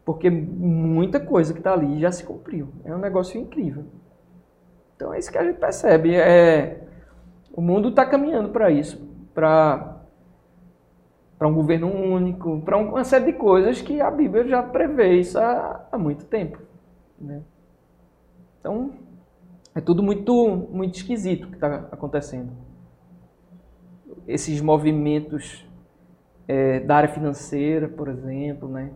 Porque muita coisa que está ali já se cumpriu. É um negócio incrível. Então é isso que a gente percebe. É, o mundo está caminhando para isso. Para para um governo único, para uma série de coisas que a Bíblia já prevê isso há, há muito tempo. Né? Então, é tudo muito, muito esquisito que está acontecendo. Esses movimentos é, da área financeira, por exemplo, né?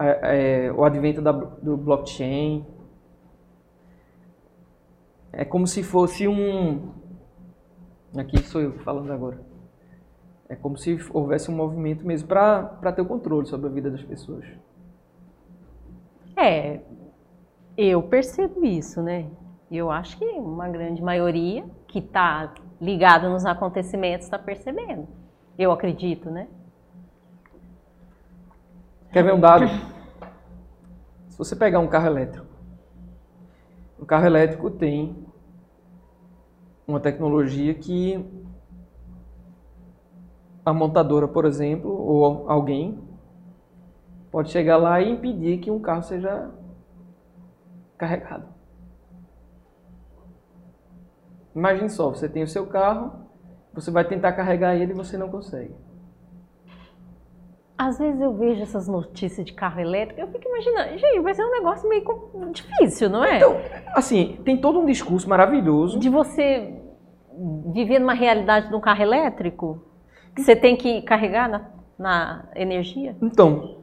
É. É, o advento da, do blockchain. É como se fosse um. Aqui sou eu falando agora. É como se houvesse um movimento mesmo para ter o controle sobre a vida das pessoas. É, eu percebo isso, né? Eu acho que uma grande maioria que está ligada nos acontecimentos está percebendo. Eu acredito, né? Quer ver um dado? Se você pegar um carro elétrico, o carro elétrico tem uma tecnologia que a montadora, por exemplo, ou alguém pode chegar lá e impedir que um carro seja carregado. Imagine só, você tem o seu carro, você vai tentar carregar ele e você não consegue. Às vezes eu vejo essas notícias de carro elétrico, eu fico imaginando, gente, vai ser um negócio meio difícil, não é? Então, assim, tem todo um discurso maravilhoso. De você viver numa realidade de um carro elétrico, que você tem que carregar na, na energia? Então,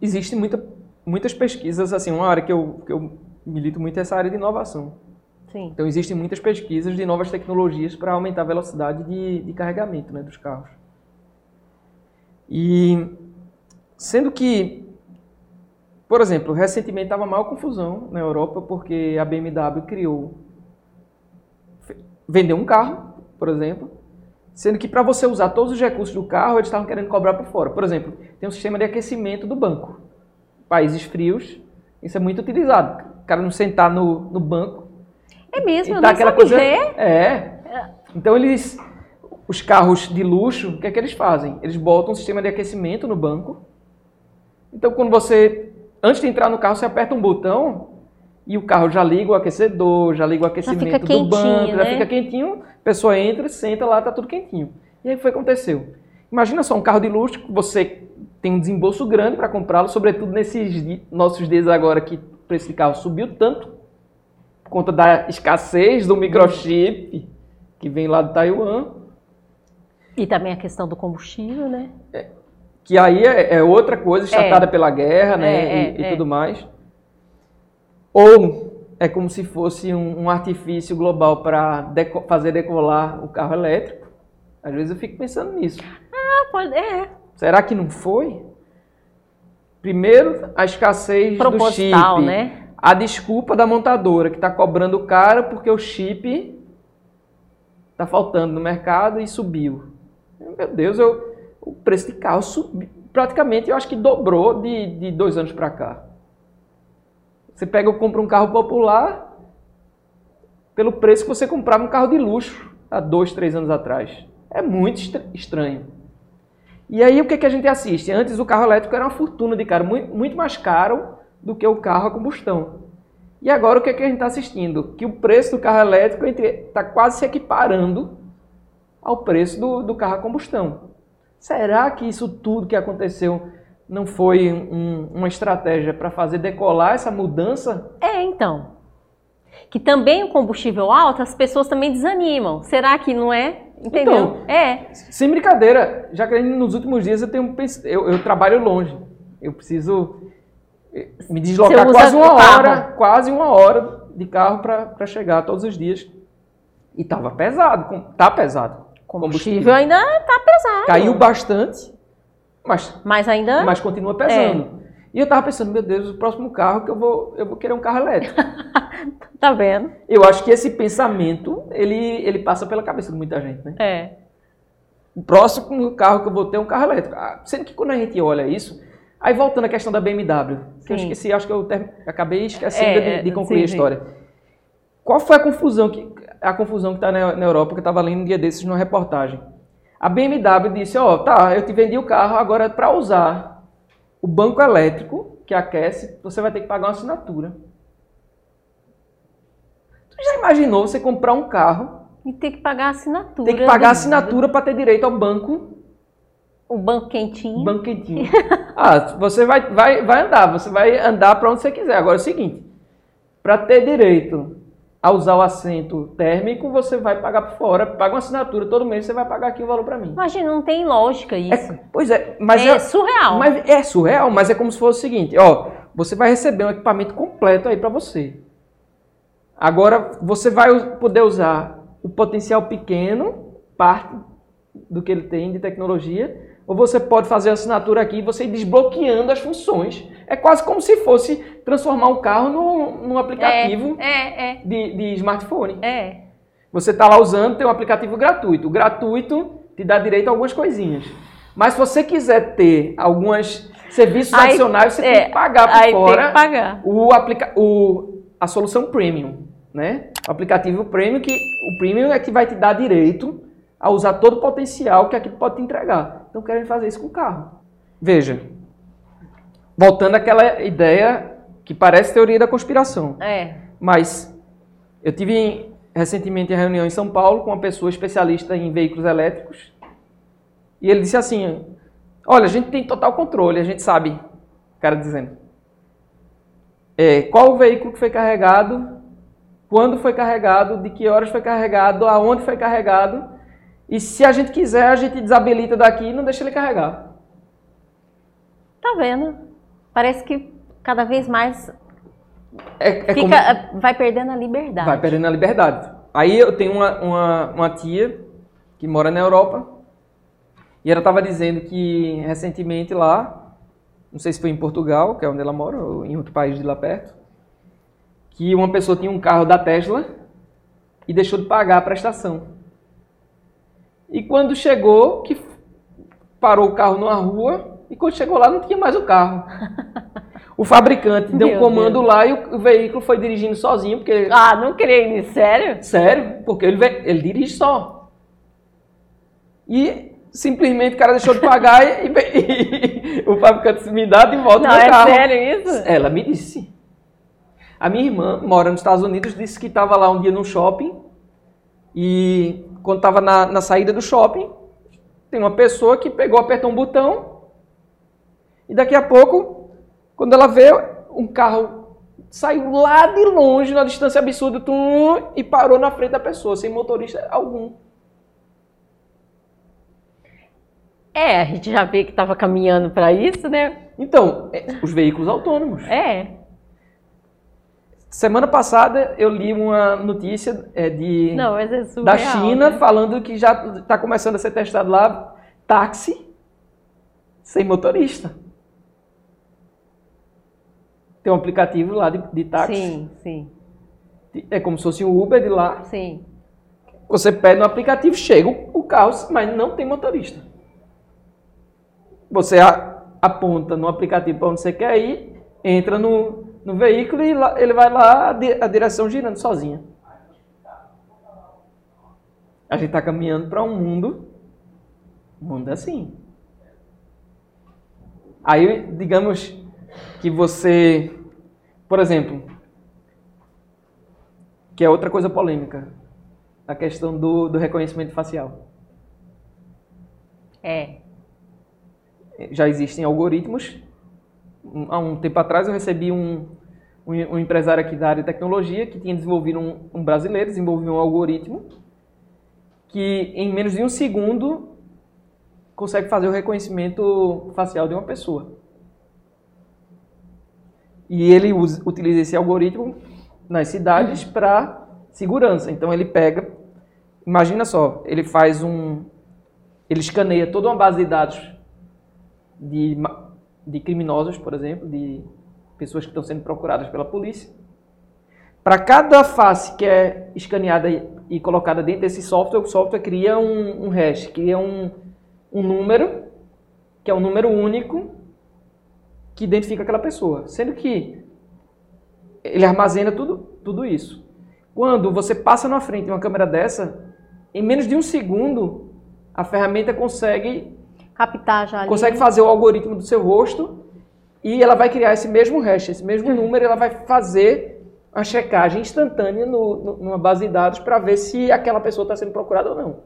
existem muita, muitas pesquisas, assim, uma área que eu, que eu milito muito essa área de inovação. Sim. Então, existem muitas pesquisas de novas tecnologias para aumentar a velocidade de, de carregamento né, dos carros. E sendo que, por exemplo, recentemente estava maior confusão na Europa porque a BMW criou, vendeu um carro, por exemplo, sendo que para você usar todos os recursos do carro, eles estavam querendo cobrar por fora. Por exemplo, tem um sistema de aquecimento do banco. Países frios, isso é muito utilizado. O cara não sentar no, no banco. É mesmo, não aquela coisa. É. Então eles os carros de luxo, o que é que eles fazem? Eles botam um sistema de aquecimento no banco. Então, quando você, antes de entrar no carro, você aperta um botão e o carro já liga o aquecedor, já liga o aquecimento do banco, né? já fica quentinho, a pessoa entra, senta lá, tá tudo quentinho. E aí foi o que aconteceu. Imagina só um carro de luxo, você tem um desembolso grande para comprá-lo, sobretudo nesses nossos dias agora que preço de carro subiu tanto, por conta da escassez do microchip que vem lá do Taiwan. E também a questão do combustível, né? É, que aí é, é, outra coisa, estatada é. pela guerra, né? É, e, e, é, tudo mais. Ou é como se fosse um, um artifício global para deco fazer decolar o carro elétrico. Às vezes eu fico pensando nisso. Ah, pode. É. Será que não foi? Primeiro, a escassez do chip. né? A desculpa da montadora que está cobrando caro porque o chip está faltando no mercado e subiu. Meu Deus, eu, o preço de carro subiu, praticamente eu acho que dobrou de, de dois anos para cá. Você pega e compra um carro popular pelo preço que você comprava um carro de luxo há dois, três anos atrás. É muito estranho. E aí o que, que a gente assiste? Antes o carro elétrico era uma fortuna de caro, muito, muito mais caro do que o carro a combustão. E agora o que, que a gente está assistindo? Que o preço do carro elétrico está quase se equiparando ao preço do, do carro a combustão. Será que isso tudo que aconteceu não foi um, uma estratégia para fazer decolar essa mudança? É, então. Que também o combustível alto, as pessoas também desanimam. Será que não é? Entendeu? Então, é. Sem brincadeira, já que nos últimos dias eu tenho eu, eu trabalho longe. Eu preciso eh, me deslocar quase uma hora, quase uma hora de carro para chegar todos os dias. E tava pesado, tá pesado. Combustível ainda está pesado. Caiu bastante, mas, mas ainda. Mas continua pesando. É. E eu estava pensando, meu Deus, o próximo carro que eu vou, eu vou querer um carro elétrico. tá vendo? Eu acho que esse pensamento, ele, ele passa pela cabeça de muita gente, né? É. O próximo carro que eu vou ter é um carro elétrico. Ah, sendo que quando a gente olha isso, aí voltando à questão da BMW, que eu esqueci, acho que eu ter, acabei esquecendo é, de, de, concluir sim, a história. Qual foi a confusão que a confusão que está na, na, Europa, que eu estava lendo um dia desses numa reportagem. A BMW disse, ó, oh, tá, eu te vendi o carro, agora para usar o banco elétrico que aquece, você vai ter que pagar uma assinatura. Tu já imaginou você comprar um carro e ter que pagar a assinatura? Tem que pagar a assinatura para ter direito ao banco. O banco quentinho. Banco quentinho. ah, você vai, vai, vai andar, você vai andar para onde você quiser. Agora é o seguinte, para ter direito a usar o assento térmico, você vai pagar por fora, paga uma assinatura todo mês, você vai pagar aqui o valor para mim. Imagina, não tem lógica isso. É, pois é, mas é, é, surreal. Mas é surreal, mas é como se fosse o seguinte, ó, você vai receber um equipamento completo aí para você. Agora você vai poder usar o potencial pequeno, parte do que ele tem de tecnologia, ou você pode fazer a assinatura aqui e você ir desbloqueando as funções. É quase como se fosse transformar um carro num, num aplicativo é, é, é. De, de smartphone. É. Você está lá usando, tem um aplicativo gratuito. O gratuito te dá direito a algumas coisinhas. Mas se você quiser ter alguns serviços aí, adicionais, você é, tem que pagar por fora tem que pagar. O, aplica o, a solução premium. Né? O aplicativo premium, que o premium é que vai te dar direito a usar todo o potencial que aquilo pode te entregar. Então querem fazer isso com o carro. Veja, voltando àquela ideia que parece teoria da conspiração. É. Mas eu tive recentemente em reunião em São Paulo com uma pessoa especialista em veículos elétricos e ele disse assim: Olha, a gente tem total controle, a gente sabe. O cara dizendo: é, Qual o veículo que foi carregado, quando foi carregado, de que horas foi carregado, aonde foi carregado. E se a gente quiser, a gente desabilita daqui e não deixa ele carregar. Tá vendo? Parece que cada vez mais é, é Fica, como... vai perdendo a liberdade. Vai perdendo a liberdade. Aí eu tenho uma, uma, uma tia que mora na Europa e ela estava dizendo que recentemente lá, não sei se foi em Portugal, que é onde ela mora, ou em outro país de lá perto, que uma pessoa tinha um carro da Tesla e deixou de pagar a prestação. E quando chegou, que parou o carro numa rua, e quando chegou lá não tinha mais o carro. O fabricante deu um comando Deus. lá e o, veículo foi dirigindo sozinho, porque... Ah, não creio nisso, sério? Sério, porque ele, ele dirige só. E simplesmente o cara deixou de pagar e, e, e o fabricante me dá de volta não, meu é carro. sério isso? Ela me disse. A minha irmã mora nos Estados Unidos, disse que estava lá um dia no shopping e quando estava na, na saída do shopping, tem uma pessoa que pegou, apertou um botão e daqui a pouco quando ela vê um carro saiu lá de longe, na distância absurda, tum, e parou na frente da pessoa, sem motorista algum. É, a gente já vê que estava caminhando para isso, né? Então, é, os veículos autônomos. É. Semana passada eu li uma notícia é, de Não, é da China né? falando que já está começando a ser testado lá táxi sem motorista. Tem um aplicativo lá de, de táxi. Sim, sim. É como se fosse um Uber de lá. Sim. Você pede no aplicativo, chega o carro, mas não tem motorista. Você aponta no aplicativo para onde você quer ir, entra no, no veículo e lá, ele vai lá, a direção girando sozinha. A gente está caminhando para um mundo, um mundo assim. Aí, digamos, que você, por exemplo, que é outra coisa polêmica, a questão do, do reconhecimento facial. É. Já existem algoritmos. Há um tempo atrás eu recebi um, um, empresário aqui da área de tecnologia que tinha desenvolvido um, um brasileiro, desenvolveu um algoritmo que em menos de um segundo consegue fazer o reconhecimento facial de uma pessoa. E ele usa, utiliza esse algoritmo nas cidades uhum. para segurança. Então ele pega, imagina só, ele faz um, ele escaneia toda uma base de dados de, de criminosos, por exemplo, de pessoas que estão sendo procuradas pela polícia. Para cada face que é escaneada e colocada dentro desse software, o software cria um, um hash, cria um, um número, que é um número único, que identifica aquela pessoa. Sendo que ele armazena tudo, tudo isso. Quando você passa na frente de uma câmera dessa, em menos de um segundo, a ferramenta consegue captar já ali. consegue fazer o algoritmo do seu rosto e ela vai criar esse mesmo hash, esse mesmo número, ela vai fazer a checagem instantânea no, no, numa base de dados para ver se aquela pessoa está sendo procurada ou não.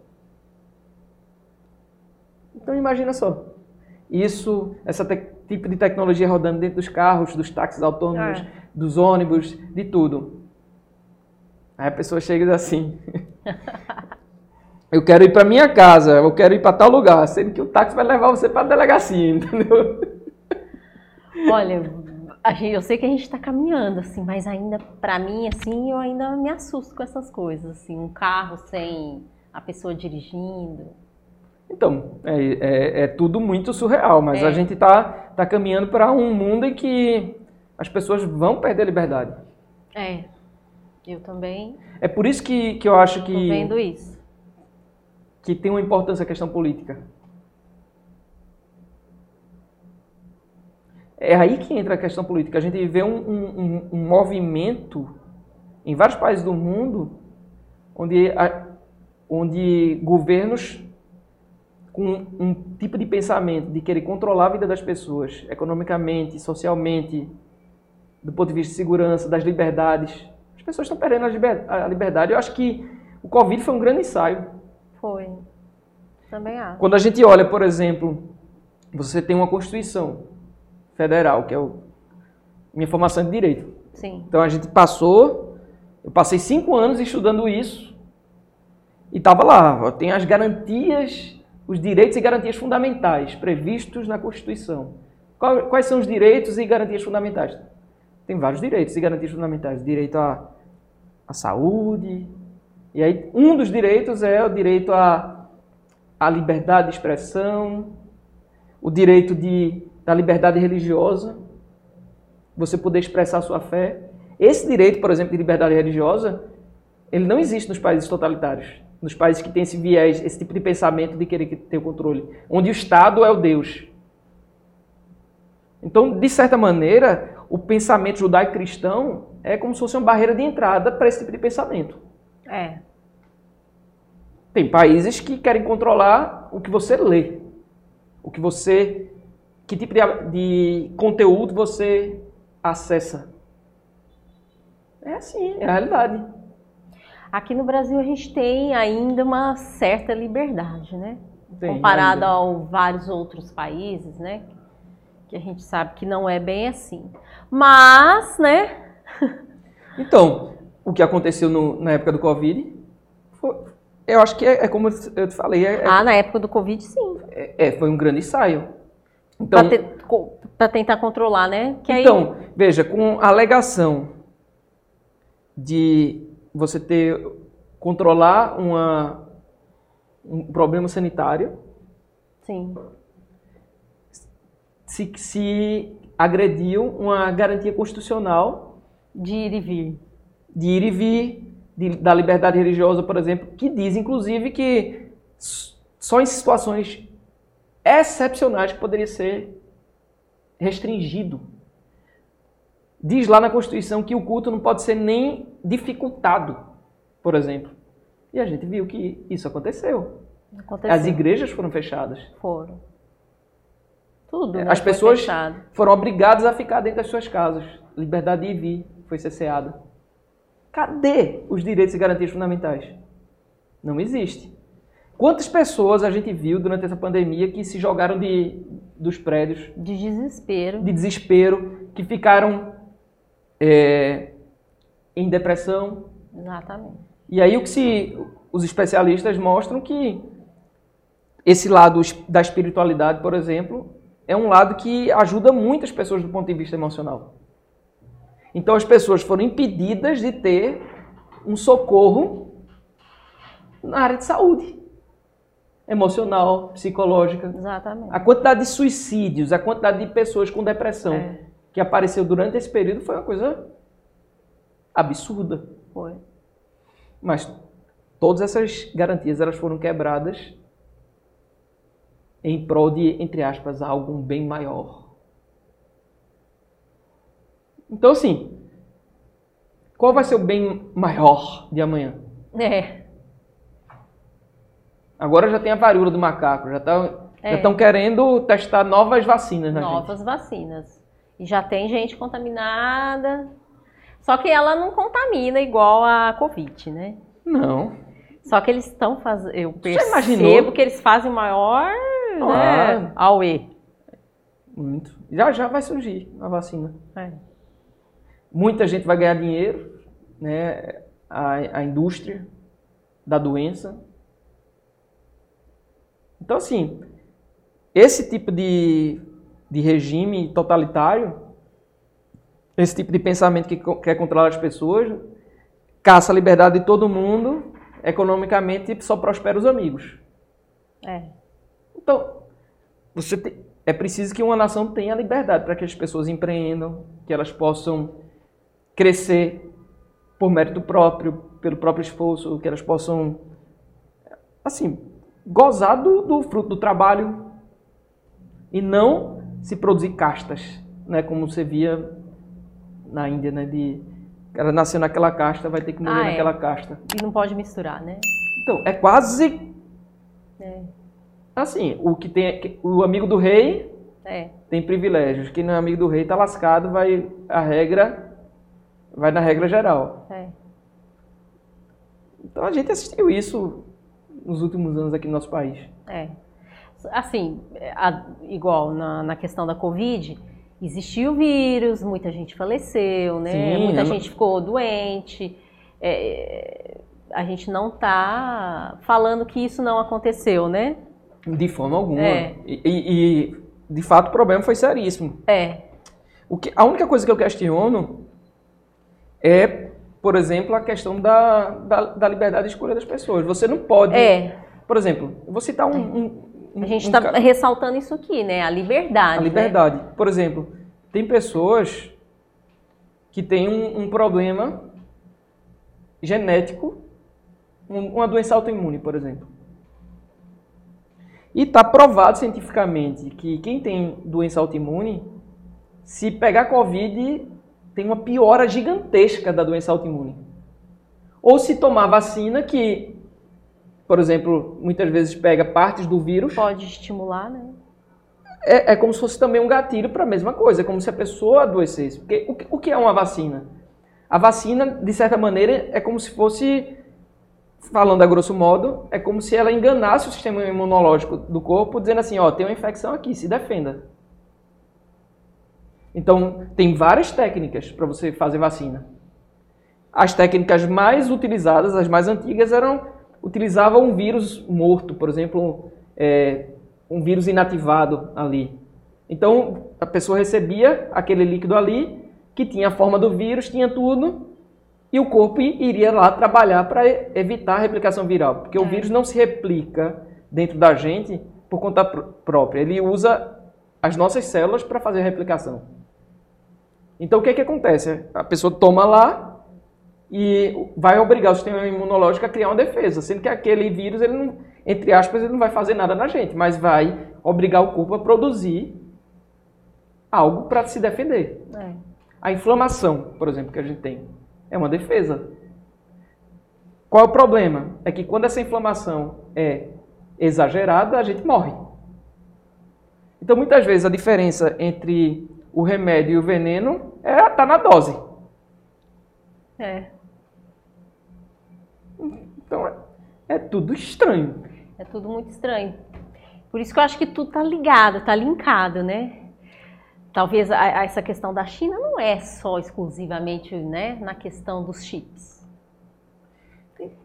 Então imagina só. Isso, essa te tipo de tecnologia rodando dentro dos carros, dos táxis autônomos, é. dos ônibus, de tudo. Aí a pessoa chega e diz assim: Eu quero ir para minha casa, eu quero ir para tal lugar, sendo que o táxi vai levar você para a delegacia, entendeu? Olha, eu sei que a gente está caminhando, assim, mas ainda, para mim, assim, eu ainda me assusto com essas coisas, assim, um carro sem a pessoa dirigindo. Então, é, é, é, tudo muito surreal, mas é. a gente está tá caminhando para um mundo em que as pessoas vão perder a liberdade. É, eu também. É por isso que, que eu acho que. Tô vendo isso. Que tem uma importância a questão política. é aí que entra a questão política. A gente vê um, um, um movimento em vários países do mundo onde, onde governos com um tipo de pensamento de querer controlar a vida das pessoas, economicamente, socialmente, do ponto de vista de segurança, das liberdades. As pessoas estão perdendo a liberdade. Eu acho que o Covid foi um grande ensaio. Foi. Também acho. Quando a gente olha, por exemplo, você tem uma Constituição Federal, que é o, minha formação de Direito. Sim. Então a gente passou, eu passei cinco anos estudando isso e estava lá, tem as garantias os direitos e garantias fundamentais previstos na Constituição. Quais são os direitos e garantias fundamentais? Tem vários direitos e garantias fundamentais. Direito à, à saúde. E aí, um dos direitos é o direito à, à liberdade de expressão, o direito de, da liberdade religiosa, você poder expressar sua fé. Esse direito, por exemplo, de liberdade religiosa, ele não existe nos países totalitários nos países que têm esse viés, esse tipo de pensamento de querer ter o controle, onde o Estado é o Deus. Então, de certa maneira, o pensamento judaico-cristão é como se fosse uma barreira de entrada para esse tipo de pensamento. É. Tem países que querem controlar o que você lê, o que você, que tipo de, de conteúdo você acessa. É assim, é a realidade. Aqui no Brasil a gente tem ainda uma certa liberdade, né? Tem, Comparado ainda. a vários outros países, né? Que a gente sabe que não é bem assim. Mas, né? Então, o que aconteceu no, na época do Covid, foi, eu acho que é, é, como eu te falei. É, é ah, na época do Covid, sim. É, é foi um grande ensaio. Então, para te, tentar controlar, né? Que então, aí... veja, com a alegação de você ter controlar uma, um problema sanitário. Sim. Se, se agrediu uma garantia constitucional de ir e vir. De ir e vir, de, da liberdade religiosa, por exemplo, que diz, inclusive, que só em situações excepcionais que poderia ser restringido Diz lá na Constituição que o culto não pode ser nem dificultado, por exemplo. E a gente viu que isso aconteceu. aconteceu. As igrejas foram fechadas. Foram. Tudo. Né? As pessoas foram obrigadas a ficar dentro das suas casas. Liberdade de ir vir foi cesseada. Cadê os direitos e garantias fundamentais? Não existe. Quantas pessoas a gente viu durante essa pandemia que se jogaram de, dos prédios? De desespero. De desespero, que ficaram é, em depressão. Exatamente. E aí o que se, os especialistas mostram que esse lado da espiritualidade, por exemplo, é um lado que ajuda muitas pessoas do ponto de vista emocional. Então as pessoas foram impedidas de ter um socorro na área de saúde emocional, psicológica. Exatamente. A quantidade de suicídios, a quantidade de pessoas com depressão. É que apareceu durante esse período foi uma coisa absurda. Foi. Mas todas essas garantias elas foram quebradas em prol de, entre aspas, algo bem maior. Então, assim, qual vai ser o bem maior de amanhã? É. Agora já tem a varíola do macaco, já estão é. querendo testar novas vacinas na Novas gente. vacinas. E já tem gente contaminada. Só que ela não contamina igual a Covid, né? Não. Só que eles estão fazendo. Eu percebo que eles fazem maior ah. né, AUE. Muito. Já já vai surgir a vacina. É. Muita gente vai ganhar dinheiro, né? A, a indústria da doença. Então, assim, esse tipo de de regime totalitário, esse tipo de pensamento que quer controlar as pessoas, caça a liberdade de todo mundo, economicamente só prospera os amigos. É. Então, você te, é preciso que uma nação tenha liberdade para que as pessoas empreendam, que elas possam crescer por mérito próprio, pelo próprio esforço, que elas possam, assim, gozar do, do fruto do trabalho e não se produzir castas né, como você via na Índia, né, de cara nasceu naquela casta, vai ter que morrer ah, é. naquela casta. E não pode misturar, né? Então, é quase é. assim, o que tem o amigo do rei é. tem privilégios, quem não é amigo do rei tá lascado, vai a regra vai na regra geral. É. Então a gente assistiu isso nos últimos anos aqui no nosso país. É. Assim, a, igual na, na questão da Covid, existiu o vírus, muita gente faleceu, né? Sim, muita gente ficou doente. É, a gente não está falando que isso não aconteceu, né? De forma alguma. É. E, e, de fato, o problema foi seríssimo. É. O que, a única coisa que eu questiono é, por exemplo, a questão da, da, da liberdade de escolha das pessoas. Você não pode. É. Por exemplo, eu vou citar um. um, um a gente está um, ressaltando isso aqui, né? A liberdade. A né? liberdade. Né? Por exemplo, tem pessoas que têm um, um problema genético, uma doença autoimune, por exemplo. E está provado cientificamente que quem tem doença autoimune, se pegar Covid, tem uma piora gigantesca da doença autoimune. Ou se tomar vacina, que, por exemplo, muitas vezes pega partes do vírus. Pode estimular, né? É, é como se fosse também um gatilho para a mesma coisa, é como se a pessoa adoecesse. Porque o que, o que é uma vacina? A vacina, de certa maneira, é como se fosse, falando a grosso modo, é como se ela enganasse o sistema imunológico do corpo, dizendo assim, ó, tem uma infecção aqui, se defenda. Então, tem várias técnicas para você fazer vacina. As técnicas mais utilizadas, as mais antigas, eram utilizavam um vírus morto, por exemplo, é, um vírus inativado ali. Então, a pessoa recebia aquele líquido ali, que tinha a forma do vírus, tinha tudo, e o corpo iria lá trabalhar para evitar a replicação viral. Porque é. o vírus não se replica dentro da gente por conta própria. Ele usa as nossas células para fazer a replicação. Então o que, é que acontece? A pessoa toma lá e vai obrigar o sistema imunológico a criar uma defesa, sendo que aquele vírus, ele não, entre aspas, ele não vai fazer nada na gente, mas vai obrigar o corpo a produzir algo para se defender. É. A inflamação, por exemplo, que a gente tem, é uma defesa. Qual é o problema? É que quando essa inflamação é exagerada, a gente morre. Então, muitas vezes, a diferença entre o remédio e o veneno é tá na dose. É. Então é, é tudo estranho. É tudo muito estranho. Por isso que eu acho que tudo tá ligado, tá linkado, né? Talvez a, a essa questão da China não é só exclusivamente né, na questão dos chips.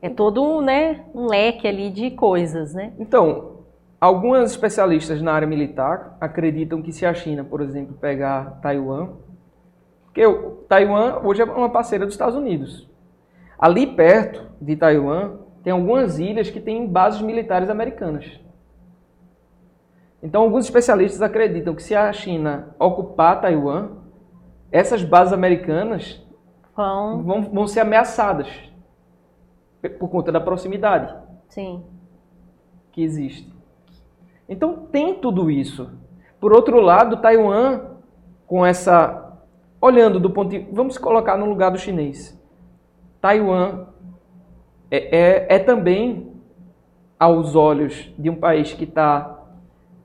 É todo né, um leque ali de coisas, né? Então, Alguns especialistas na área militar acreditam que se a China, por exemplo, pegar Taiwan, porque Taiwan hoje é uma parceira dos Estados Unidos. Ali perto de Taiwan tem algumas ilhas que têm bases militares americanas. Então, alguns especialistas acreditam que se a China ocupar Taiwan, essas bases americanas vão, vão, vão ser ameaçadas por conta da proximidade Sim. que existe. Então tem tudo isso. Por outro lado, Taiwan, com essa. Olhando do ponto de. Vamos colocar no lugar do chinês. Taiwan é, é, é também, aos olhos de um país que está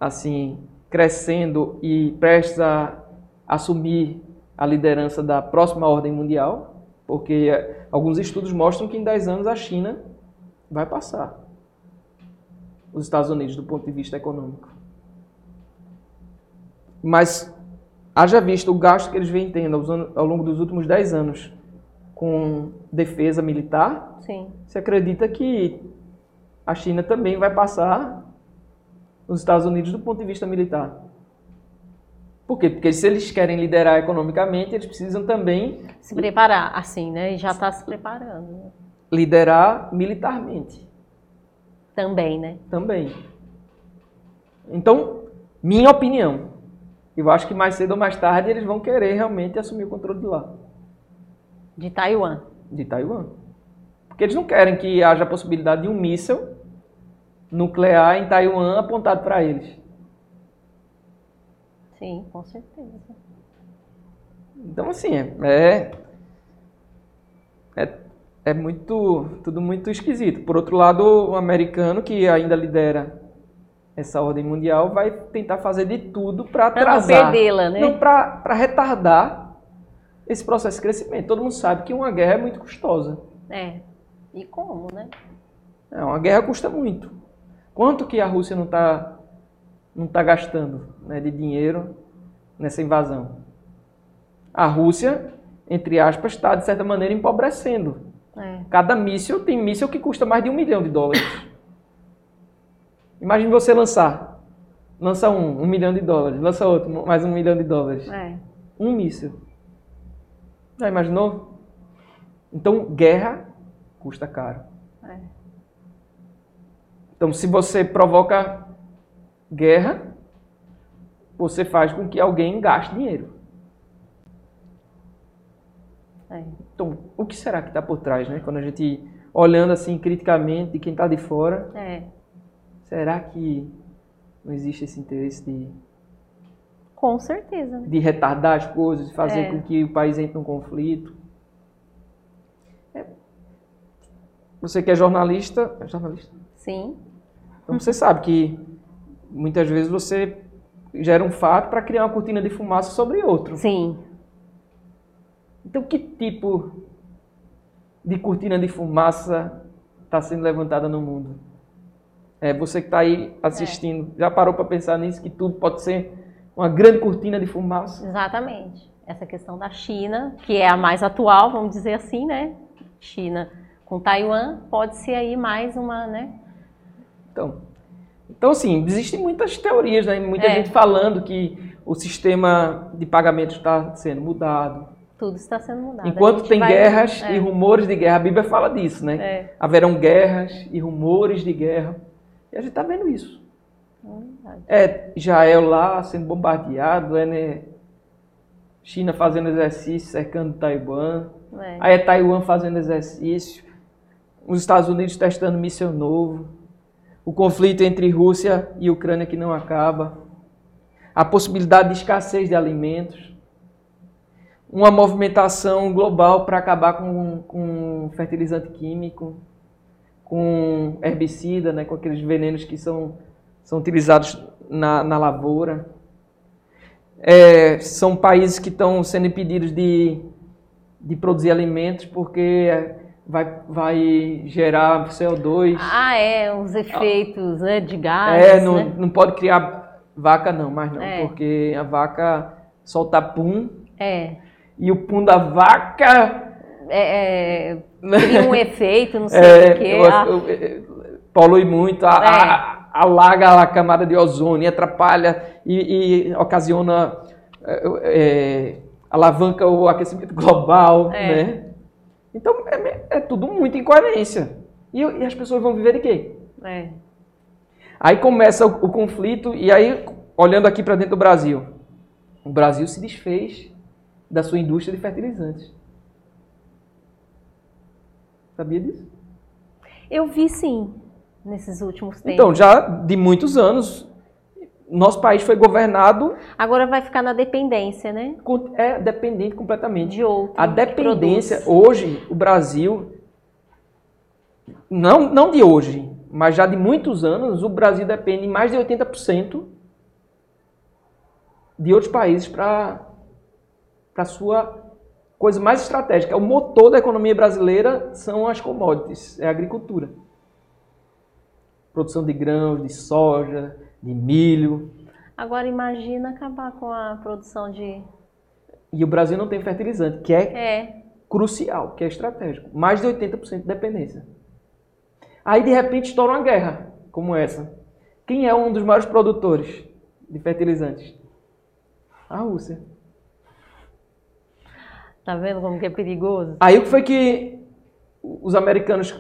assim crescendo e prestes a assumir a liderança da próxima ordem mundial, porque alguns estudos mostram que em 10 anos a China vai passar os Estados Unidos do ponto de vista econômico. Mas haja visto o gasto que eles vêm tendo ao longo dos últimos 10 anos com defesa militar, Sim. se acredita que a China também vai passar os Estados Unidos do ponto de vista militar. Por quê? Porque se eles querem liderar economicamente, eles precisam também se preparar, assim, né? E já está se preparando. Liderar militarmente. Também, né? Também. Então, minha opinião, eu acho que mais cedo ou mais tarde eles vão querer realmente assumir o controle de lá. De Taiwan. De Taiwan. Porque eles não querem que haja a possibilidade de um míssil nuclear em Taiwan apontado para eles. Sim, com certeza. Então, assim, é, é, é muito, tudo muito esquisito. Por outro lado, o americano, que ainda lidera essa ordem mundial, vai tentar fazer de tudo para atrasar. Não perdê-la, né? Não, para retardar esse processo de crescimento. Todo mundo sabe que uma guerra é muito custosa. É. E como, né? É, uma guerra custa muito. Quanto que a Rússia não está não tá gastando né, de dinheiro nessa invasão? A Rússia, entre aspas, está, de certa maneira, empobrecendo. É. Cada míssil tem míssil que custa mais de um milhão de dólares. Imagine você lançar. Lança um, um milhão de dólares. Lança outro, mais um milhão de dólares. É. Um míssil. Já imaginou? Então, guerra custa caro. É. Então, se você provoca guerra, você faz com que alguém gaste dinheiro. É. Então, o que será que está por trás, né? Quando a gente olhando assim criticamente de quem está de fora, é. será que não existe esse interesse de com certeza. Né? De retardar as coisas, de fazer é. com que o país entre num conflito. É. Você que é jornalista, é jornalista? Sim. Então você sabe que muitas vezes você gera um fato para criar uma cortina de fumaça sobre outro. Sim. Então que tipo de cortina de fumaça está sendo levantada no mundo? É, você que está aí assistindo, é. já parou para pensar nisso, que tudo pode ser uma grande cortina de fumaça. Exatamente. Essa questão da China, que é a mais atual, vamos dizer assim, né? China com Taiwan, pode ser aí mais uma, né? Então, então assim, existem muitas teorias, né? Muita é. gente falando que o sistema de pagamento está sendo mudado. Tudo está sendo mudado. Enquanto tem vai... guerras é. e rumores de guerra, a Bíblia fala disso, né? É. Haverão guerras e rumores de guerra. E a gente está vendo isso. É Israel lá sendo bombardeado, é né? China fazendo exercício, cercando Taiwan. É. Aí é Taiwan fazendo exercício. Os Estados Unidos testando míssil novo. O conflito entre Rússia e Ucrânia que não acaba. A possibilidade de escassez de alimentos. Uma movimentação global para acabar com, com fertilizante químico, com herbicida, né, com aqueles venenos que são são utilizados na, na lavoura. É, são países que estão sendo impedidos de, de produzir alimentos porque vai, vai gerar CO2. Ah, é, os efeitos né, de gás. É, não, né? não pode criar vaca não, mais não, é. porque a vaca solta pum. É. E o pum da vaca... É, é, cria um efeito, não sei é, o quê. Eu, ah. eu, eu, polui muito. A, a, alaga a camada de ozônio, atrapalha e, e ocasiona, é, alavanca o aquecimento global, é. né? Então é, é, tudo muito incoerência. E, e, as pessoas vão viver de quê? É. Aí começa o, o conflito, e aí, olhando aqui para dentro do Brasil, o Brasil se desfez da sua indústria de fertilizantes. Sabia disso? Eu vi sim nesses últimos tempos? Então, já de muitos anos, nosso país foi governado. Agora vai ficar na dependência, né? É dependente completamente. De outro. A dependência, hoje, o Brasil, não, não de hoje, mas já de muitos anos, o Brasil depende mais de 80% de outros países para a sua coisa mais estratégica. O motor da economia brasileira são as commodities, é a agricultura produção de grãos, de soja, de milho. Agora imagina acabar com a produção de. E o Brasil não tem fertilizante, que é, é. crucial, que é estratégico. Mais de 80% de dependência. Aí de repente estoura uma guerra como essa. Quem é um dos maiores produtores de fertilizantes? A Rússia. Tá vendo como que é perigoso? Aí o que foi que os americanos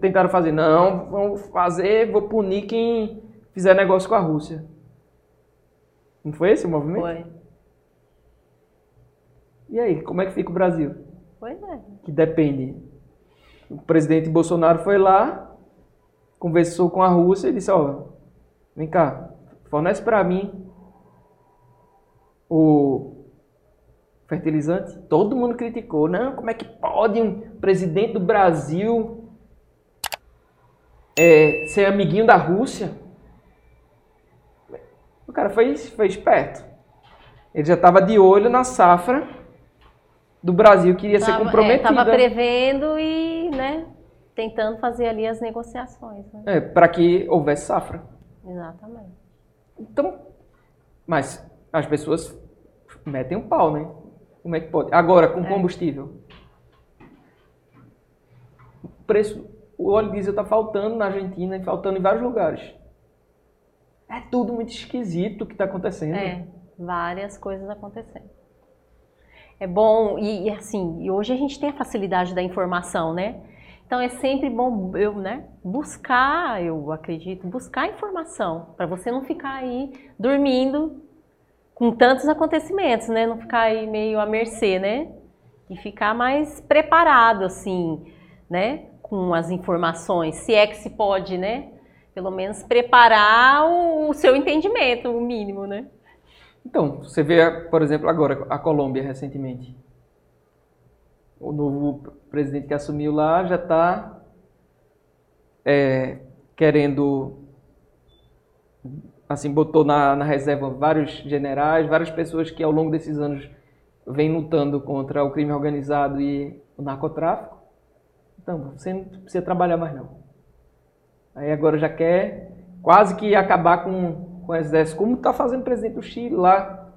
tentaram fazer, não, vamos fazer, vou punir quem fizer negócio com a Rússia. Não foi esse o movimento? Foi. E aí, como é que fica o Brasil? Pois é. Que depende. O presidente Bolsonaro foi lá, conversou com a Rússia e disse, ó, vem cá, fornece para mim o fertilizante. Todo mundo criticou. Não, como é que pode um presidente do Brasil é, ser amiguinho da Rússia? O cara foi, foi esperto. Ele já estava de olho na safra do Brasil que iria tava, ser comprometida. Estava é, prevendo e, né, tentando fazer ali as negociações. Né? É, para que houvesse safra. Exatamente. Então, mas as pessoas metem um pau, né? Como é que pode? Agora, com é. combustível. O preço, o óleo diesel está faltando na Argentina e faltando em vários lugares. É tudo muito esquisito o que está acontecendo. É, várias coisas acontecendo. É bom, e, e assim, hoje a gente tem a facilidade da informação, né? Então é sempre bom eu, né, buscar, eu acredito, buscar informação para você não ficar aí dormindo com tantos acontecimentos, né? Não ficar aí meio à mercê, né? E ficar mais preparado, assim, né? Com as informações, se é que se pode, né? Pelo menos preparar o, seu entendimento, o mínimo, né? Então, você vê, por exemplo, agora a Colômbia recentemente. O novo presidente que assumiu lá já está é, querendo assim, botou na, na reserva vários generais, várias pessoas que ao longo desses anos vêm lutando contra o crime organizado e o narcotráfico. Então, você não precisa trabalhar mais não. Aí agora já quer quase que acabar com, com o exército, como está fazendo o presidente do Chile lá,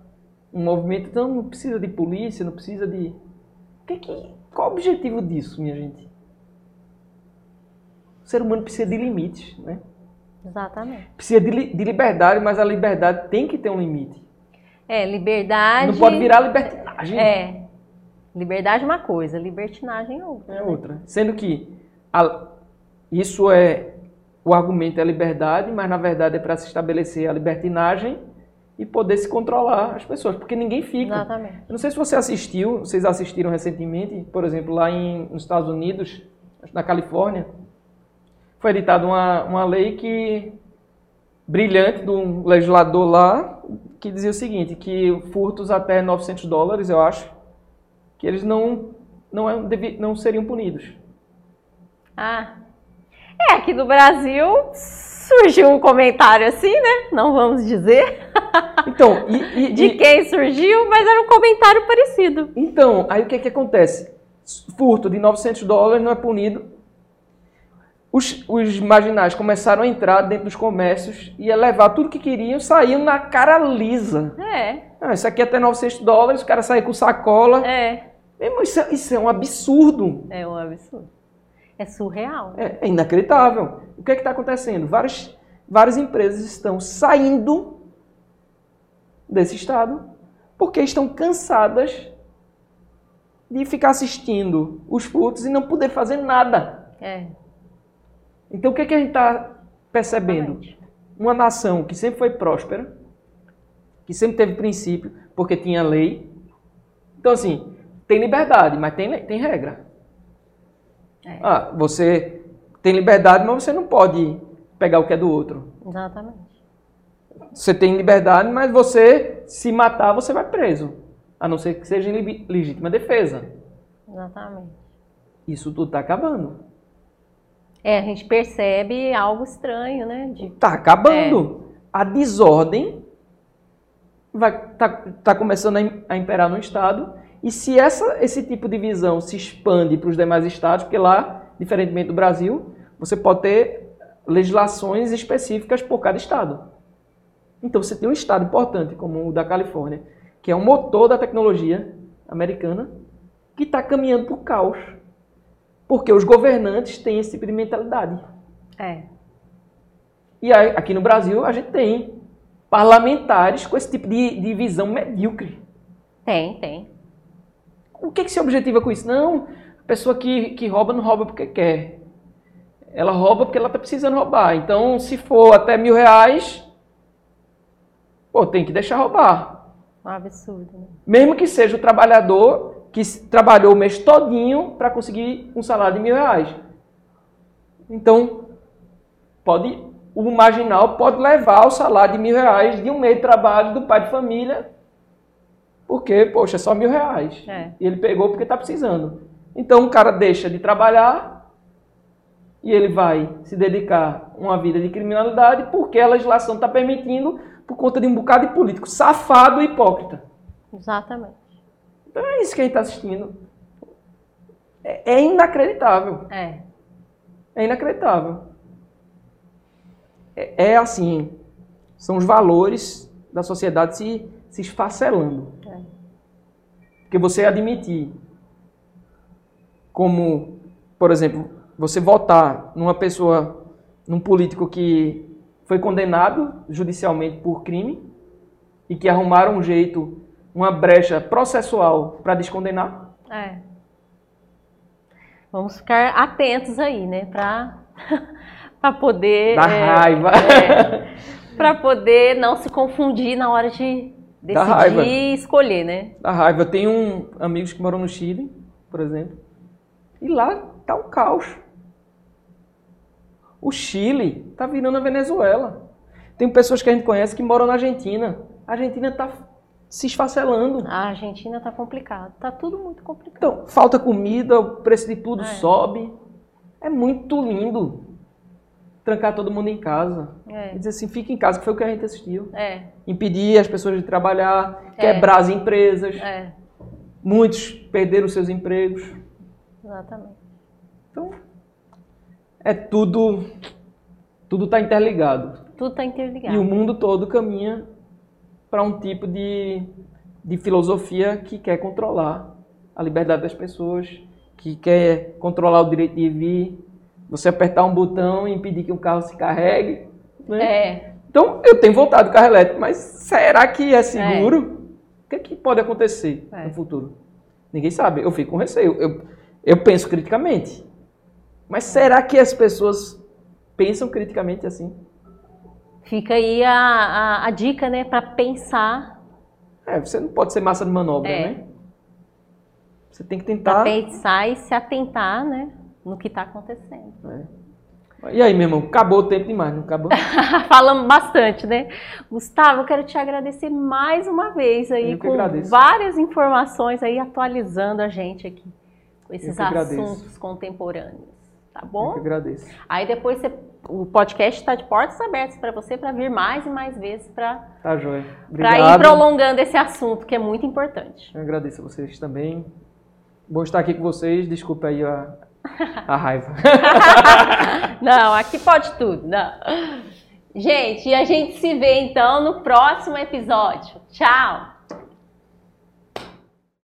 um movimento, então não precisa de polícia, não precisa de... Que que, qual o objetivo disso, minha gente? O ser humano precisa de limites, né? Exatamente. Precisa de, de liberdade, mas a liberdade tem que ter um limite. É, liberdade. Não pode virar libertinagem. É. Liberdade é uma coisa, libertinagem é outra. É né? outra. Sendo que a, isso é. O argumento é a liberdade, mas na verdade é para se estabelecer a libertinagem e poder se controlar as pessoas, porque ninguém fica. Exatamente. Eu não sei se você assistiu, vocês assistiram recentemente, por exemplo, lá em, nos Estados Unidos, na Califórnia, foi editada uma, uma lei que brilhante de um legislador lá que dizia o seguinte, que furtos até 900 dólares, eu acho, que eles não não, é, não seriam punidos. Ah, é, aqui no Brasil surgiu um comentário assim, né? Não vamos dizer. Então, e, e, de quem surgiu, mas era um comentário parecido. Então, aí o que, que acontece? Furto de 900 dólares não é punido, os, os marginais começaram a entrar dentro dos comércios e a levar tudo que queriam, saíam na cara lisa. É. Ah, isso aqui é até 900 dólares, o cara saía com sacola. É. Mesmo, isso, é, isso é um absurdo. É um absurdo. É surreal. É, é inacreditável. O que é está acontecendo? Várias, várias empresas estão saindo desse estado porque estão cansadas de ficar assistindo os furtos e não poder fazer nada. É. Então o que, é que a gente está percebendo? Uma nação que sempre foi próspera, que sempre teve princípio, porque tinha lei. Então, assim, tem liberdade, mas tem, tem regra. É. Ah, você tem liberdade, mas você não pode pegar o que é do outro. Exatamente. Você tem liberdade, mas você, se matar, você vai preso. A não ser que seja em legítima defesa. Exatamente. Isso tudo está acabando. É, a gente percebe algo estranho, né? De... Tá acabando. É. A desordem vai tá, tá começando a imperar no estado. E se essa, esse tipo de visão se expande para os demais estados, porque lá, diferentemente do Brasil, você pode ter legislações específicas por cada estado. Então você tem um estado importante, como o da Califórnia, que é um motor da tecnologia americana, que está caminhando para o caos. Porque os governantes têm esse tipo de mentalidade. É. E aí, aqui no Brasil a gente tem parlamentares com esse tipo de, de visão medíocre. Tem, tem. O que, que se objetiva com isso? Não, a pessoa que, que rouba não rouba porque quer. Ela rouba porque ela está precisando roubar. Então, se for até mil reais, pô, tem que deixar roubar. Um absurdo. Né? Mesmo que seja o trabalhador que trabalhou o mês todinho para conseguir um salário de mil reais. Então, pode, o marginal pode levar o salário de mil reais de um mês de trabalho do pai de família Porque, poxa, é só mil reais. É. E ele pegou porque está precisando. Então o cara deixa de trabalhar e ele vai se dedicar a uma vida de criminalidade porque a legislação está permitindo por conta de um bocado de político safado e hipócrita. Exatamente. Então é isso que a gente está assistindo. É, é inacreditável. É. É inacreditável. É, é, assim, são os valores da sociedade se, se esfacelando. Porque você admitir como, por exemplo, você votar numa pessoa, num político que foi condenado judicialmente por crime e que arrumaram um jeito, uma brecha processual para descondenar. É. Vamos ficar atentos aí, né, para para poder da é, raiva, é, para poder não se confundir na hora de decidir escolher, né? Da raiva. Eu tenho um, amigos que moram no Chile, por exemplo, e lá tá um caos. O Chile está virando a Venezuela. Tem pessoas que a gente conhece que moram na Argentina. A Argentina está se esfacelando. A Argentina está complicado. Está tudo muito complicado. Então, falta comida, o preço de tudo é. sobe. É muito lindo trancar todo mundo em casa. É. E dizer assim, fique em casa, que foi o que a gente assistiu. É. Impedir as pessoas de trabalhar, é. quebrar as empresas. É. Muitos perderam seus empregos. Exatamente. Então, é tudo tudo está interligado. Tudo está interligado. E o mundo todo caminha para um tipo de, de filosofia que quer controlar a liberdade das pessoas, que quer controlar o direito de vir, você apertar um botão e impedir que um carro se carregue. Né? É. Então, eu tenho vontade do carro elétrico, mas será que é seguro? É. O que, é que pode acontecer é. no futuro? Ninguém sabe. Eu fico com receio. Eu, eu penso criticamente. Mas será que as pessoas pensam criticamente assim? Fica aí a, a, a dica, né, para pensar. É, você não pode ser massa de manobra, é. né? Você tem que tentar. Pra pensar e se atentar, né, no que está acontecendo. É. E aí, meu irmão, acabou o tempo demais, não acabou? Falamos bastante, né? Gustavo, eu quero te agradecer mais uma vez aí com agradeço. várias informações aí atualizando a gente aqui com esses assuntos contemporâneos tá bom? Eu que agradeço. Aí depois você, o podcast está de portas abertas para você para vir mais e mais vezes para tá joia. Para ir prolongando esse assunto que é muito importante. Eu agradeço a vocês também. Bom estar aqui com vocês. Desculpa aí a, a raiva. não, aqui pode tudo. Não. Gente, e a gente se vê então no próximo episódio. Tchau!